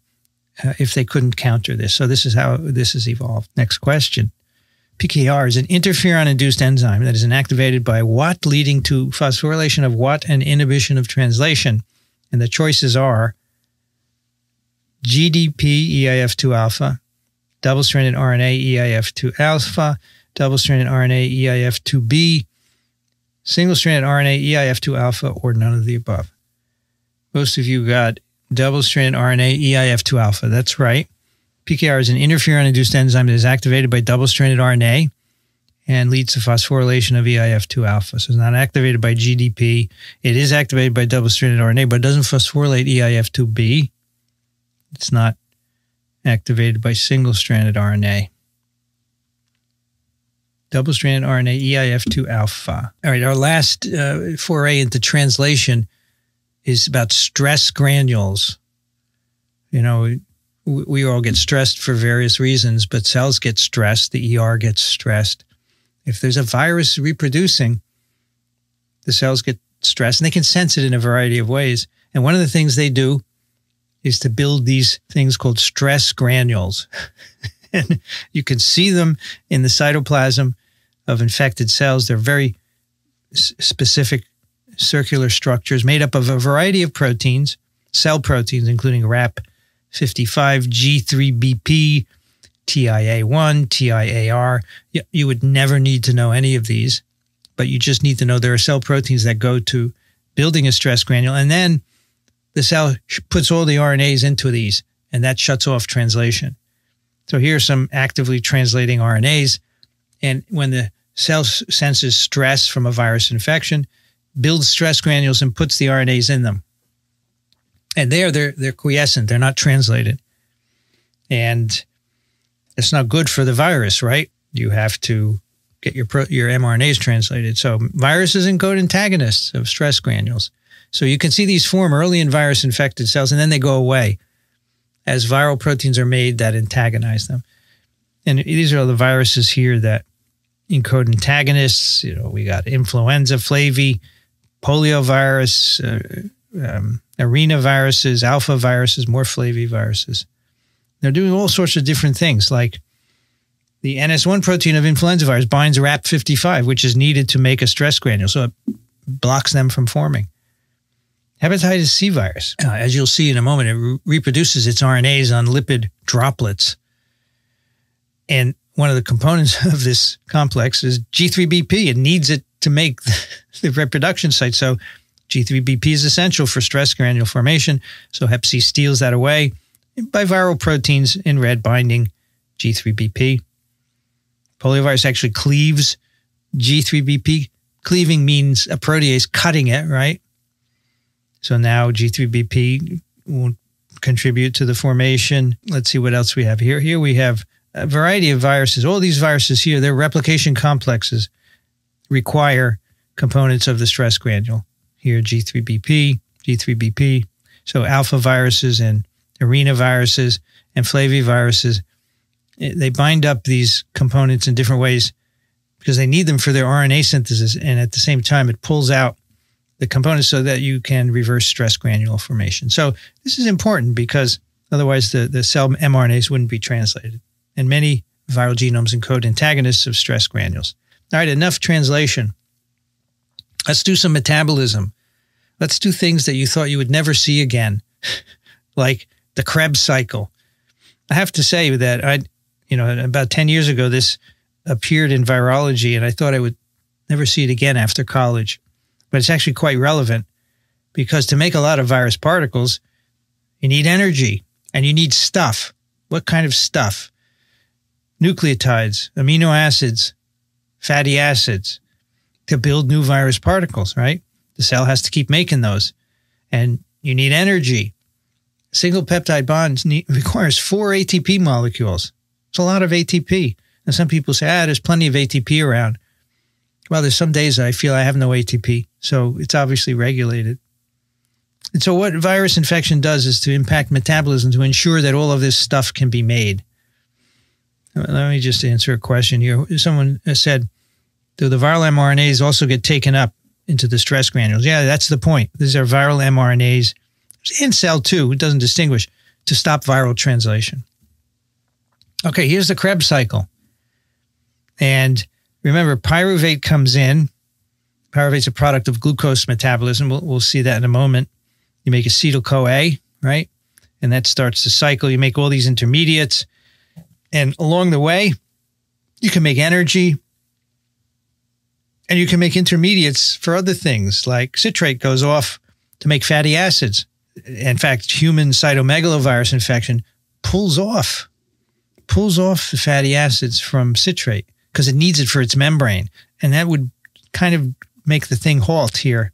uh, if they couldn't counter this. So this is how this has evolved. Next question. PKR is an interferon induced enzyme that is inactivated by what, leading to phosphorylation of what and inhibition of translation. And the choices are GDP EIF2 alpha, double stranded RNA EIF2 alpha, double stranded RNA EIF2B, single stranded RNA EIF2 alpha, or none of the above. Most of you got double stranded RNA EIF2 alpha. That's right. PKR is an interferon induced enzyme that is activated by double stranded RNA and leads to phosphorylation of EIF2 alpha. So it's not activated by GDP. It is activated by double stranded RNA, but it doesn't phosphorylate EIF2B. It's not activated by single stranded RNA. Double stranded RNA EIF2 alpha. All right, our last uh, foray into translation is about stress granules. You know, we, we all get stressed for various reasons, but cells get stressed, the ER gets stressed. If there's a virus reproducing, the cells get stressed and they can sense it in a variety of ways. And one of the things they do is to build these things called stress granules. (laughs) and you can see them in the cytoplasm of infected cells. They're very specific circular structures made up of a variety of proteins, cell proteins, including RAP55, G3BP, TIA1, TIAR. You would never need to know any of these, but you just need to know there are cell proteins that go to building a stress granule. And then the cell puts all the RNAs into these, and that shuts off translation. So here are some actively translating RNAs. And when the cell senses stress from a virus infection, builds stress granules and puts the RNAs in them. And there they're they're quiescent, they're not translated. And it's not good for the virus, right? You have to get your pro, your mRNAs translated. So viruses encode antagonists of stress granules. So you can see these form early in virus infected cells and then they go away as viral proteins are made that antagonize them. And these are the viruses here that encode antagonists. You know, we got influenza flavi, poliovirus, uh, um, arenaviruses, alpha viruses, more flavi viruses. They're doing all sorts of different things like The NS1 protein of influenza virus binds RAP55, which is needed to make a stress granule, so it blocks them from forming. Hepatitis C virus, uh, as you'll see in a moment, it re- reproduces its RNAs on lipid droplets. And one of the components (laughs) of this complex is G3BP. It needs it to make (laughs) the reproduction site. So G3BP is essential for stress granule formation. So Hep C steals that away by viral proteins in red binding G3BP. Poliovirus actually cleaves G3BP. Cleaving means a protease cutting it, right? So now G3BP won't contribute to the formation. Let's see what else we have here. Here we have a variety of viruses. All these viruses here, their replication complexes require components of the stress granule. Here, G3BP, G3BP. So alpha viruses and arenaviruses and flaviviruses, eh, they bind up these components in different ways because they need them for their RNA synthesis. And at the same time, it pulls out the components so that you can reverse stress granule formation. So this is important because otherwise the, the cell mRNAs wouldn't be translated. And many viral genomes encode antagonists of stress granules. All right, enough translation. Let's do some metabolism. Let's do things that you thought you would never see again, (laughs) like the Krebs cycle. I have to say that I, you know, about 10 years ago, this appeared in virology, and I thought I would never see it again after college but it's actually quite relevant because to make a lot of virus particles, you need energy and you need stuff. What kind of stuff? Nucleotides, amino acids, fatty acids to build new virus particles, right? The cell has to keep making those. And you need energy. Single peptide bonds need, (laughs) requires four ATP molecules. It's a lot of ATP. And some people say, ah, there's plenty of ATP around. Well, there's some days I feel I have no ATP. So it's obviously regulated. And so, what virus infection does is to impact metabolism to ensure that all of this stuff can be made. Let me just answer a question here. Someone said, Do the viral mRNAs also get taken up into the stress granules? Yeah, that's the point. These are viral mRNAs in cell too, it doesn't distinguish, to stop viral translation. Okay, here's the Krebs cycle. And remember, pyruvate comes in Pyruvate's a product of glucose metabolism. We'll, we'll see that in a moment. You make acetyl CoA, right? And that starts the cycle. You make all these intermediates. And along the way, you can make energy and you can make intermediates for other things like citrate goes off to make fatty acids. In fact, human cytomegalovirus infection pulls off pulls off the fatty acids from citrate because it needs it for its membrane. And that would kind of make the thing halt here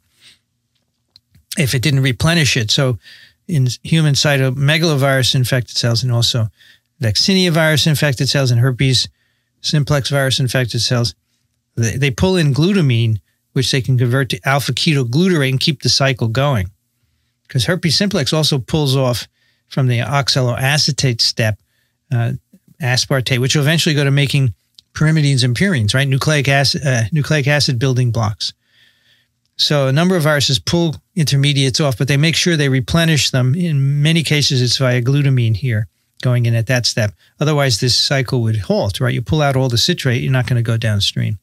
if it didn't replenish it. So in human cytomegalovirus infected cells and also vaccinia virus infected cells and herpes simplex virus infected cells, they, they pull in glutamine, which they can convert to alpha ketoglutarate and keep the cycle going. Because herpes simplex also pulls off from the oxaloacetate step uh, aspartate, which will eventually go to making pyrimidines and purines, right? Nucleic acid, uh, nucleic acid building blocks. So a number of viruses pull intermediates off, but they make sure they replenish them. In many cases, it's via glutamine here going in at that step. Otherwise, this cycle would halt, right? You pull out all the citrate, you're not going to go downstream.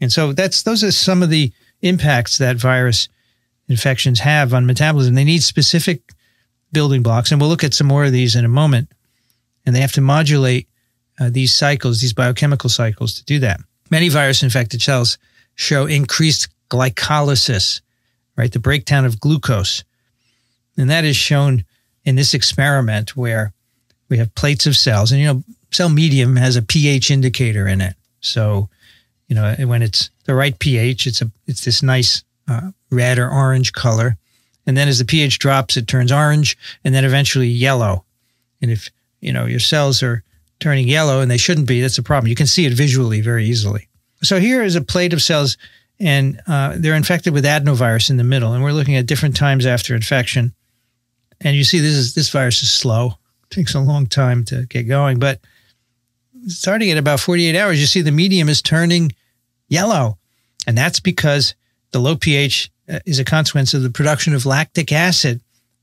And so that's those are some of the impacts that virus infections have on metabolism. They need specific building blocks, and we'll look at some more of these in a moment. And they have to modulate uh, these cycles, these biochemical cycles, to do that. Many virus infected cells show increased glycolysis, right? The breakdown of glucose. And that is shown in this experiment where we have plates of cells, and you know, cell medium has a pH indicator in it. So, you know, when it's the right pH, it's a it's this nice uh, red or orange color, and then as the pH drops, it turns orange, and then eventually yellow. And if you know your cells are turning yellow, and they shouldn't be, that's a problem. You can see it visually very easily. So here is a plate of cells and uh, they're infected with adenovirus in the middle. And we're looking at different times after infection. And you see, this is this virus is slow; it takes a long time to get going. But starting at about 48 hours, you see the medium is turning yellow, and that's because the low pH uh, is a consequence of the production of lactic acid,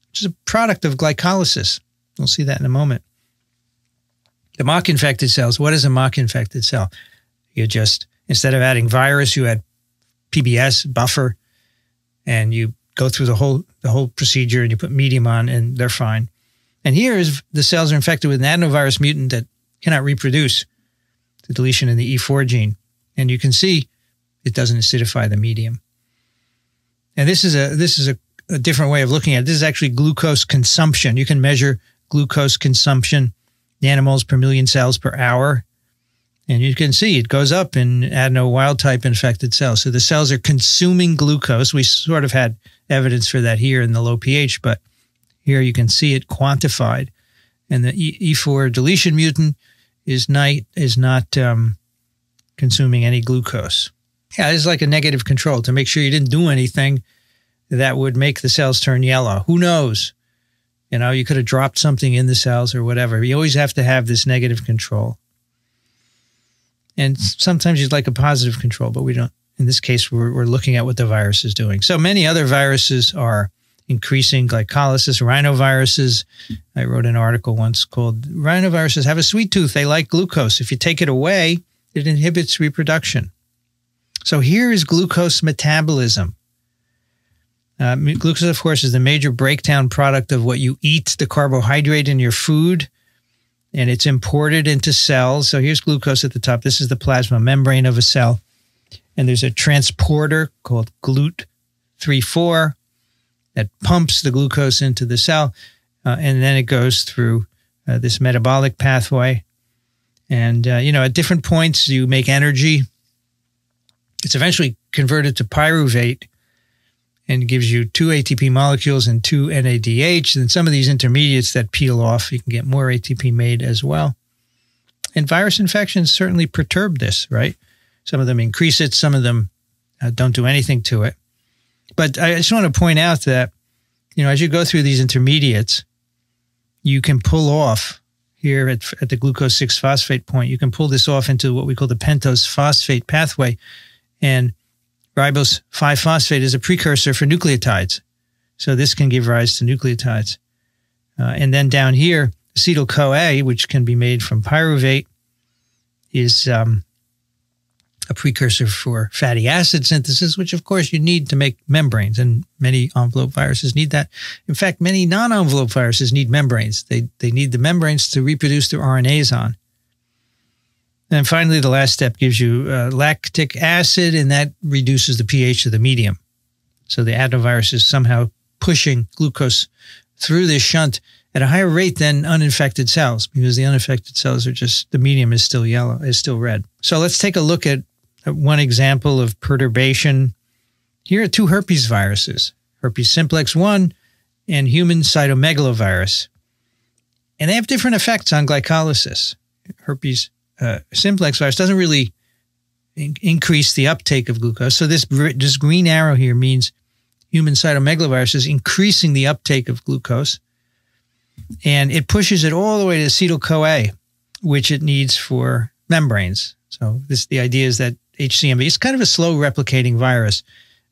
which is a product of glycolysis. We'll see that in a moment. The mock infected cells, what is a mock infected cell? You just, instead of adding virus, you add PBS, buffer, and you go through the whole the whole procedure and you put medium on and they're fine. And here is the cells are infected with an adenovirus mutant that cannot reproduce the deletion in the E4 gene. And you can see it doesn't acidify the medium. And this is a this is a, a different way of looking at it. This is actually glucose consumption. You can measure glucose consumption, nanomoles per million cells per hour. And you can see it goes up in adeno wild type infected cells. So the cells are consuming glucose. We sort of had evidence for that here in the low pH, but here you can see it quantified. And the E4 deletion mutant is not, is not um, consuming any glucose. Yeah, it's like a negative control to make sure you didn't do anything that would make the cells turn yellow. Who knows? You know, you could have dropped something in the cells or whatever. You always have to have this negative control. And sometimes you'd like a positive control, but we don't. In this case, we're, we're looking at what the virus is doing. So many other viruses are increasing glycolysis, rhinoviruses. I wrote an article once called Rhinoviruses Have a Sweet Tooth. They like glucose. If you take it away, it inhibits reproduction. So here is glucose metabolism. Uh, glucose, of course, is the major breakdown product of what you eat, the carbohydrate in your food, and it's imported into cells. So here's glucose at the top. This is the plasma membrane of a cell. And there's a transporter called GLUT34 that pumps the glucose into the cell. Uh, and then it goes through uh, this metabolic pathway. And, uh, you know, at different points, you make energy. It's eventually converted to pyruvate and gives you two ATP molecules and two NADH. And some of these intermediates that peel off, you can get more ATP made as well. And virus infections certainly perturb this, right? Some of them increase it, some of them uh, don't do anything to it. But I just want to point out that, you know, as you go through these intermediates, you can pull off here at, at the glucose 6 phosphate point, you can pull this off into what we call the pentose phosphate pathway. And ribose 5 phosphate is a precursor for nucleotides. So this can give rise to nucleotides. Uh, and then down here, acetyl CoA, which can be made from pyruvate, is um, a precursor for fatty acid synthesis, which of course you need to make membranes, and many envelope viruses need that. In fact, many non-envelope viruses need membranes. They they need the membranes to reproduce their RNAs on. And finally, the last step gives you uh, lactic acid, and that reduces the pH of the medium. So the adenovirus is somehow pushing glucose through this shunt at a higher rate than uninfected cells because the uninfected cells are just the medium is still yellow, is still red. So let's take a look at one example of perturbation. Here are two herpes viruses, herpes simplex 1 and human cytomegalovirus. And they have different effects on glycolysis. Herpes uh, simplex virus doesn't really in- increase the uptake of glucose. So this, this green arrow here means human cytomegalovirus is increasing the uptake of glucose. And it pushes it all the way to acetyl CoA, which it needs for membranes. So this the idea is that HCMV. is kind of a slow replicating virus.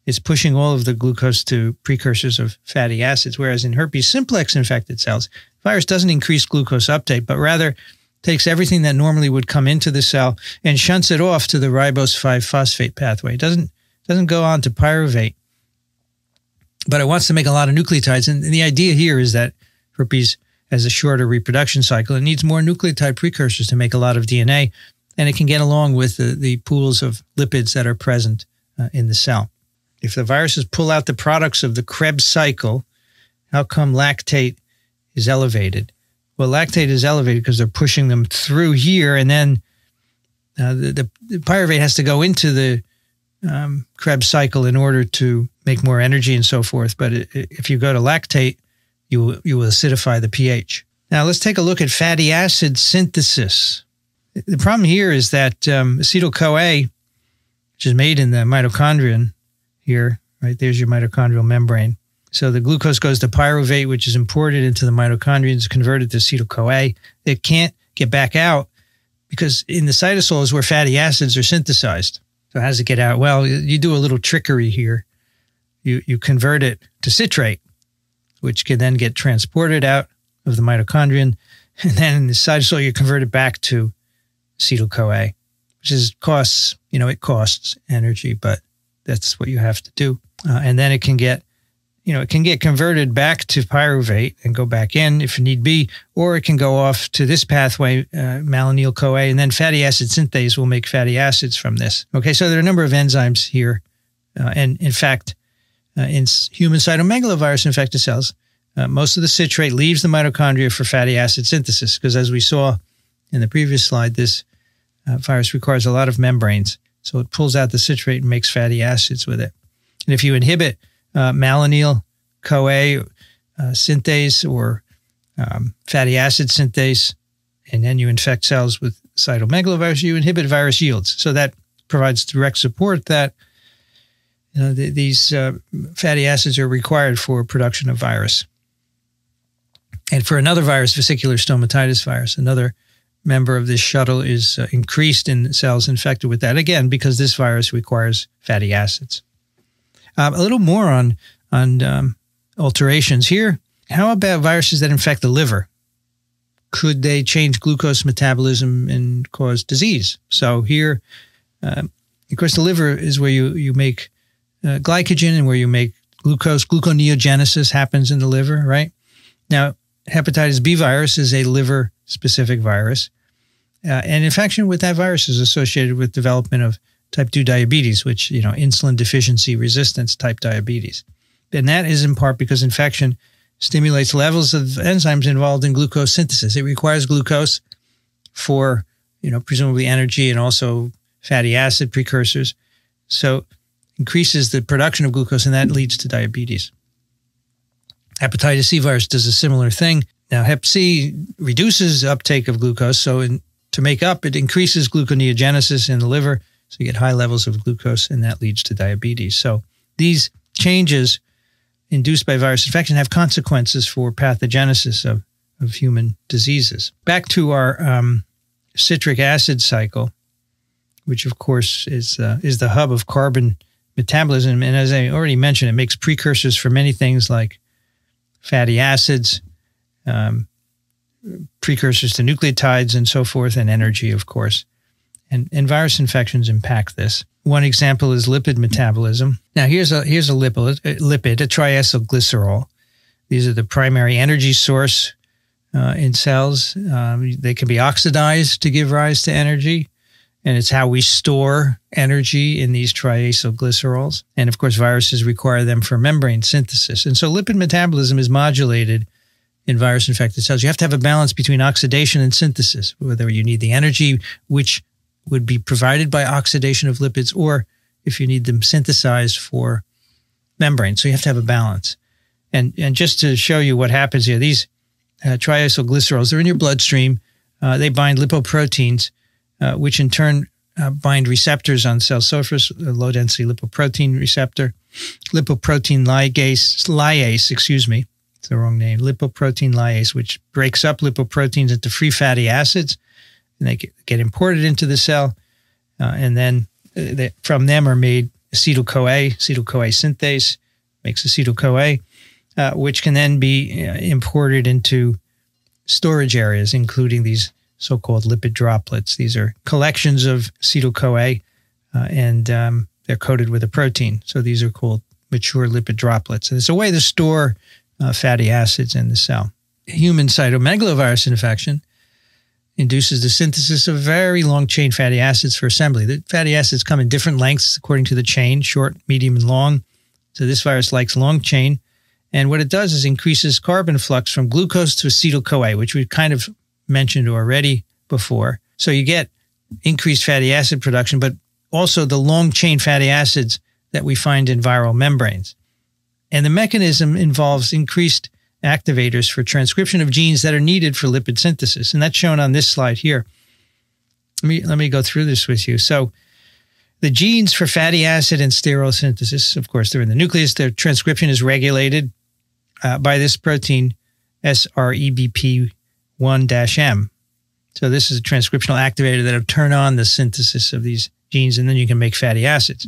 It's pushing all of the glucose to precursors of fatty acids, whereas in herpes simplex infected cells, virus doesn't increase glucose uptake, but rather takes everything that normally would come into the cell and shunts it off to the ribose 5 phosphate pathway. It doesn't doesn't go on to pyruvate, but it wants to make a lot of nucleotides. And the idea here is that herpes has a shorter reproduction cycle. It needs more nucleotide precursors to make a lot of DNA and it can get along with the, the pools of lipids that are present uh, in the cell. If the viruses pull out the products of the Krebs cycle, how come lactate is elevated? Well, lactate is elevated because they're pushing them through here, and then uh, the, the, the, pyruvate has to go into the um, Krebs cycle in order to make more energy and so forth. But it, if you go to lactate, you, you will acidify the pH. Now, let's take a look at fatty acid synthesis. The problem here is that um, acetyl CoA, which is made in the mitochondrion here, right? There's your mitochondrial membrane. So the glucose goes to pyruvate, which is imported into the mitochondria, is converted to acetyl CoA. It can't get back out because in the cytosol is where fatty acids are synthesized. So how does it get out? Well, you do a little trickery here. You you convert it to citrate, which can then get transported out of the mitochondrion (laughs) And then in the cytosol, you convert it back to acetyl CoA, which is costs, you know, it costs energy, but that's what you have to do. Uh, and then it can get, you know, it can get converted back to pyruvate and go back in if need be, or it can go off to this pathway, uh, malonyl CoA, and then fatty acid synthase will make fatty acids from this. Okay, so there are a number of enzymes here. Uh, and in fact, uh, in human cytomegalovirus infected cells, uh, most of the citrate leaves the mitochondria for fatty acid synthesis because, as we saw in the previous slide, this uh, virus requires a lot of membranes. So it pulls out the citrate and makes fatty acids with it. And if you inhibit uh, malonyl CoA uh, synthase or um, fatty acid synthase, and then you infect cells with cytomegalovirus, you inhibit virus yields. So that provides direct support that you know, the, these uh, fatty acids are required for production of virus. And for another virus, vesicular stomatitis virus, another member of this shuttle is uh, increased in cells infected with that, again, because this virus requires fatty acids. Um, a little more on, on um, alterations here. How about viruses that infect the liver? Could they change glucose metabolism and cause disease? So here, uh, of course, the liver is where you, you make uh, glycogen and where you make glucose. Gluconeogenesis happens in the liver, right? Now, hepatitis B virus is a liver specific virus. Uh, and infection with that virus is associated with development of type 2 diabetes, which, you know, insulin deficiency resistance type diabetes. And that is in part because infection stimulates levels of enzymes involved in glucose synthesis. It requires glucose for, you know, presumably energy and also fatty acid precursors. So increases the production of glucose, and that leads to diabetes. Hepatitis C virus does a similar thing. Now, Hep C reduces uptake of glucose, so in, to make up, it increases gluconeogenesis in the liver, so you get high levels of glucose, and that leads to diabetes. So these changes induced by virus infection have consequences for pathogenesis of, of human diseases. Back to our um, citric acid cycle, which of course is uh, is the hub of carbon metabolism. And as I already mentioned, it makes precursors for many things like fatty acids, um, precursors to nucleotides, and so forth, and energy, of course. And, and virus infections impact this. One example is lipid metabolism. Now, here's a here's a lipid, a, lipid, a triacylglycerol. These are the primary energy source uh, in cells. Um, they can be oxidized to give rise to energy and it's how we store energy in these triacylglycerols. And of course, viruses require them for membrane synthesis. And so lipid metabolism is modulated in virus infected cells. You have to have a balance between oxidation and synthesis, whether you need the energy, which would be provided by oxidation of lipids, or if you need them synthesized for membrane. So you have to have a balance. And, and just to show you what happens here, these uh, triacylglycerols, they're in your bloodstream. Uh, they bind lipoproteins uh, which in turn uh, bind receptors on cell surface, low density lipoprotein receptor, lipoprotein ligase, lyase, excuse me, it's the wrong name, lipoprotein lyase, which breaks up lipoproteins into free fatty acids, and they get, get imported into the cell, uh, and then uh, they, from them are made acetyl CoA, acetyl CoA synthase makes acetyl CoA, uh, which can then be uh, imported into storage areas, including these so called lipid droplets. These are collections of acetyl CoA uh, and um, they're coated with a protein. So these are called mature lipid droplets. And it's a way to store uh, fatty acids in the cell. Human cytomegalovirus infection induces the synthesis of very long chain fatty acids for assembly. The fatty acids come in different lengths according to the chain short, medium, and long. So this virus likes long chain. And what it does is increases carbon flux from glucose to acetyl CoA, which we kind of mentioned already before. So you get increased fatty acid production, but also the long chain fatty acids that we find in viral membranes. And the mechanism involves increased activators for transcription of genes that are needed for lipid synthesis. And that's shown on this slide here. Let me, let me go through this with you. So, the genes for fatty acid and sterol synthesis, of course, they're in the nucleus. Their transcription is regulated uh, by this protein, SREBP 1-M. So this is a transcriptional activator that'll turn on the synthesis of these genes, and then you can make fatty acids.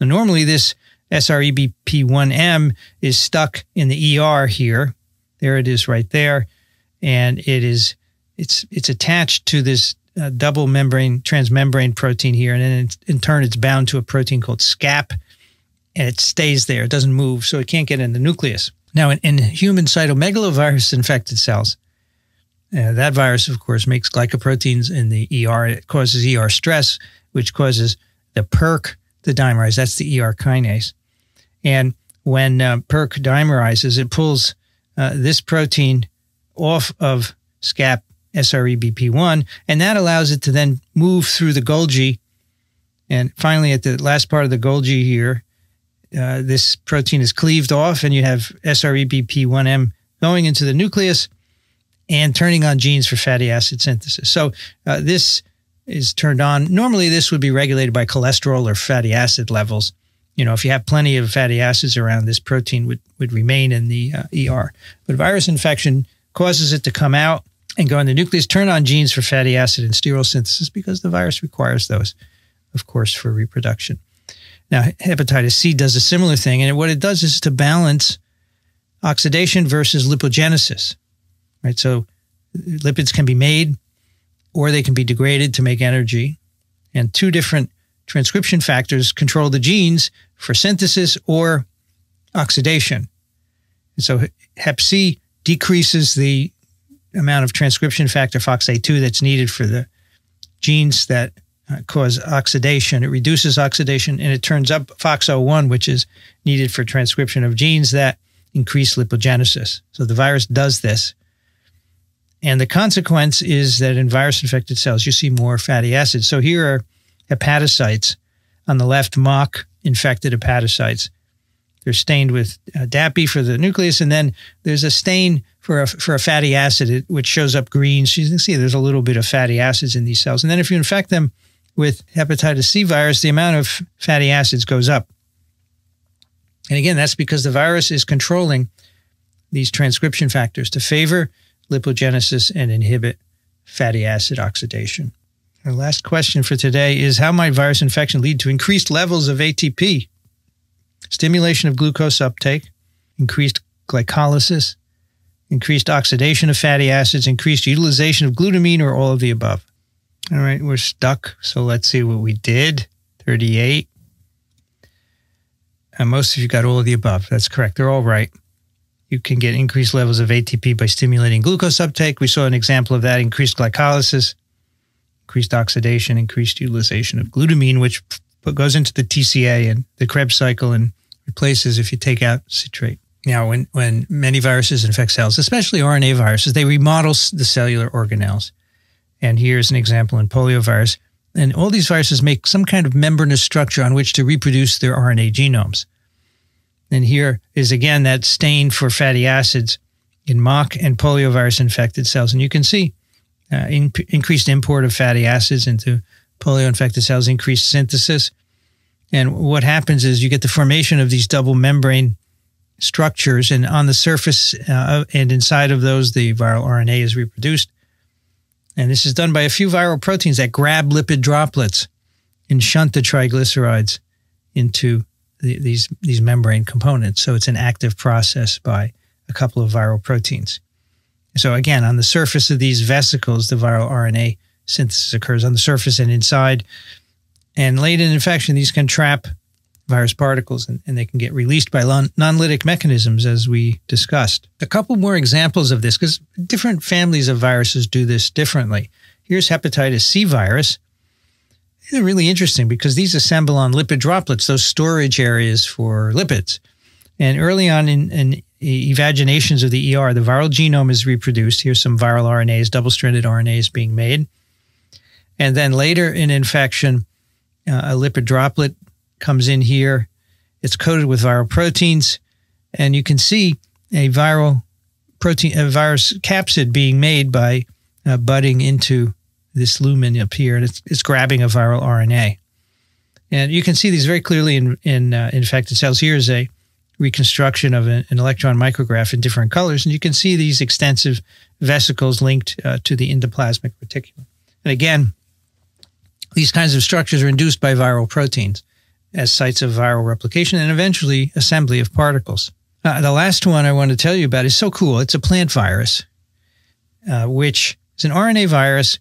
Now, normally, this SREBP1M is stuck in the ER here. There it is right there. And it is it's it's attached to this uh, double membrane transmembrane protein here, and then in turn it's bound to a protein called SCAP, and it stays there. It doesn't move, so it can't get in the nucleus. Now, in, in human cytomegalovirus infected cells, uh, that virus, of course, makes glycoproteins in the ER. It causes ER stress, which causes the PERK the dimerase. That's the ER kinase. And when uh, PERK dimerizes, it pulls uh, this protein off of SCAP SREBP1, and that allows it to then move through the Golgi. And finally, at the last part of the Golgi here, uh, this protein is cleaved off, and you have SREBP1M going into the nucleus and turning on genes for fatty acid synthesis. So uh, this is turned on. Normally, this would be regulated by cholesterol or fatty acid levels. You know, if you have plenty of fatty acids around, this protein would, would remain in the uh, ER. But virus infection causes it to come out and go in the nucleus, turn on genes for fatty acid and sterol synthesis because the virus requires those, of course, for reproduction. Now, hepatitis C does a similar thing, and what it does is to balance oxidation versus lipogenesis right? So lipids can be made or they can be degraded to make energy. And two different transcription factors control the genes for synthesis or oxidation. And so Hep C decreases the amount of transcription factor FOXA2 that's needed for the genes that uh, cause oxidation. It reduces oxidation and it turns up FOXO1, which is needed for transcription of genes that increase lipogenesis. So the virus does this. And the consequence is that in virus infected cells, you see more fatty acids. So here are hepatocytes on the left, mock infected hepatocytes. They're stained with uh, DAPI for the nucleus, and then there's a stain for a, for a fatty acid, which shows up green. So you can see there's a little bit of fatty acids in these cells. And then if you infect them with hepatitis C virus, the amount of fatty acids goes up. And again, that's because the virus is controlling these transcription factors to favor lipogenesis and inhibit fatty acid oxidation. Our last question for today is How might virus infection lead to increased levels of ATP? Stimulation of glucose uptake, increased glycolysis, increased oxidation of fatty acids, increased utilization of glutamine, or all of the above. All right, we're stuck. So let's see what we did. 38. And most of you got all of the above. That's correct. They're all right you can get increased levels of ATP by stimulating glucose uptake. We saw an example of that increased glycolysis, increased oxidation, increased utilization of glutamine, which goes into the TCA and the Krebs cycle and replaces if you take out citrate. Now, when, when many viruses infect cells, especially RNA viruses, they remodel the cellular organelles. And here's an example in poliovirus. And all these viruses make some kind of membranous structure on which to reproduce their RNA genomes. And here is again that stain for fatty acids in mock and poliovirus infected cells. And you can see uh, in, increased import of fatty acids into polio infected cells, increased synthesis. And what happens is you get the formation of these double membrane structures, and on the surface uh, and inside of those, the viral RNA is reproduced. And this is done by a few viral proteins that grab lipid droplets and shunt the triglycerides into the, these these membrane components. So it's an active process by a couple of viral proteins. So again, on the surface of these vesicles, the viral RNA synthesis occurs on the surface and inside. And late in infection, these can trap virus particles and, and they can get released by non lytic mechanisms, as we discussed. A couple more examples of this, because different families of viruses do this differently. Here's hepatitis C virus. They're really interesting because these assemble on lipid droplets, those storage areas for lipids. And early on in, in evaginations of the ER, the viral genome is reproduced. Here's some viral RNAs, double stranded RNAs being made. And then later in infection, uh, a lipid droplet comes in here. It's coated with viral proteins. And you can see a viral protein, a virus capsid being made by uh, budding into this lumen up here, and it's, it's grabbing a viral RNA. And you can see these very clearly in, in uh, infected cells. Here's a reconstruction of an, an, electron micrograph in different colors, and you can see these extensive vesicles linked uh, to the endoplasmic reticulum. And again, these kinds of structures are induced by viral proteins as sites of viral replication and eventually assembly of particles. Uh, the last one I want to tell you about is so cool. It's a plant virus, uh, which is an RNA virus.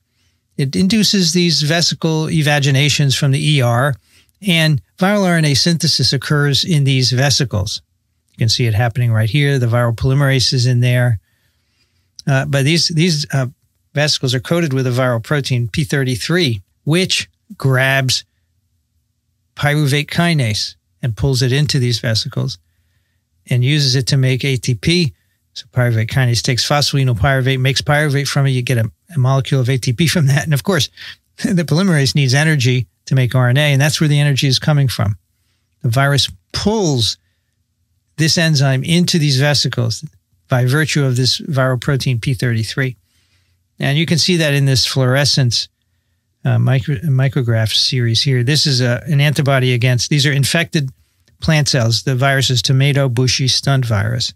It induces these vesicle evaginations from the ER, and viral RNA synthesis occurs in these vesicles. You can see it happening right here. The viral polymerase is in there. Uh, but these these uh, vesicles are coated with a viral protein P33, which grabs pyruvate kinase and pulls it into these vesicles and uses it to make ATP. So pyruvate kinase takes phosphoenolpyruvate, makes pyruvate from it. You get a, a molecule of ATP from that. And of course, (laughs) the polymerase needs energy to make RNA, and that's where the energy is coming from. The virus pulls this enzyme into these vesicles by virtue of this viral protein P33. And you can see that in this fluorescence uh, micro, micrograph series here. This is a, an antibody against, these are infected plant cells. The virus is tomato bushy stunt virus.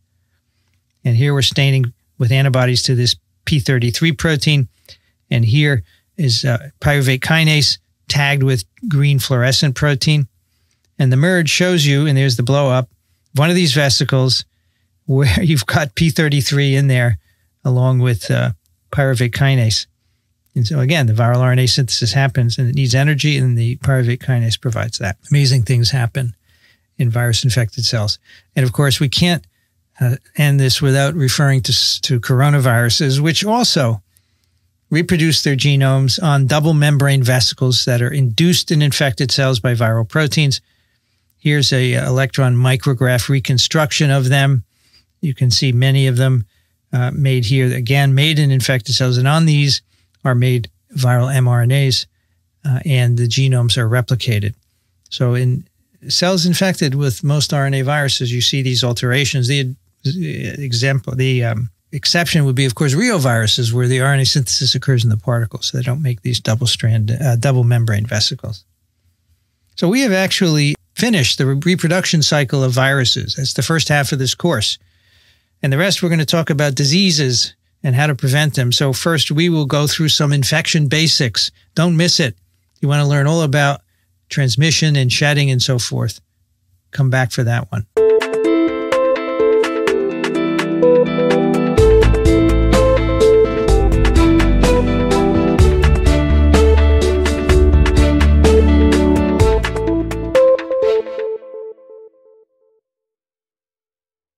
And here we're staining with antibodies to this P33 protein. And here is uh, pyruvate kinase tagged with green fluorescent protein. And the merge shows you, and there's the blow up, one of these vesicles where (laughs) you've got P33 in there along with uh, pyruvate kinase. And so again, the viral RNA synthesis happens and it needs energy, and the pyruvate kinase provides that. Amazing things happen in virus infected cells. And of course, we can't uh, end this without referring to, to coronaviruses, which also reproduce their genomes on double membrane vesicles that are induced in infected cells by viral proteins. Here's a uh, electron micrograph reconstruction of them. You can see many of them uh, made here, again, made in infected cells. And on these are made viral mRNAs, uh, and the genomes are replicated. So in cells infected with most RNA viruses, you see these alterations. The example, the um, exception would be, of course, reoviruses, where the RNA synthesis occurs in the particles, so they don't make these double strand, uh, double membrane vesicles. So we have actually finished the reproduction cycle of viruses. That's the first half of this course. And the rest, we're going to talk about diseases and how to prevent them. So, first, we will go through some infection basics. Don't miss it. You want to learn all about transmission and shedding and so forth. Come back for that one.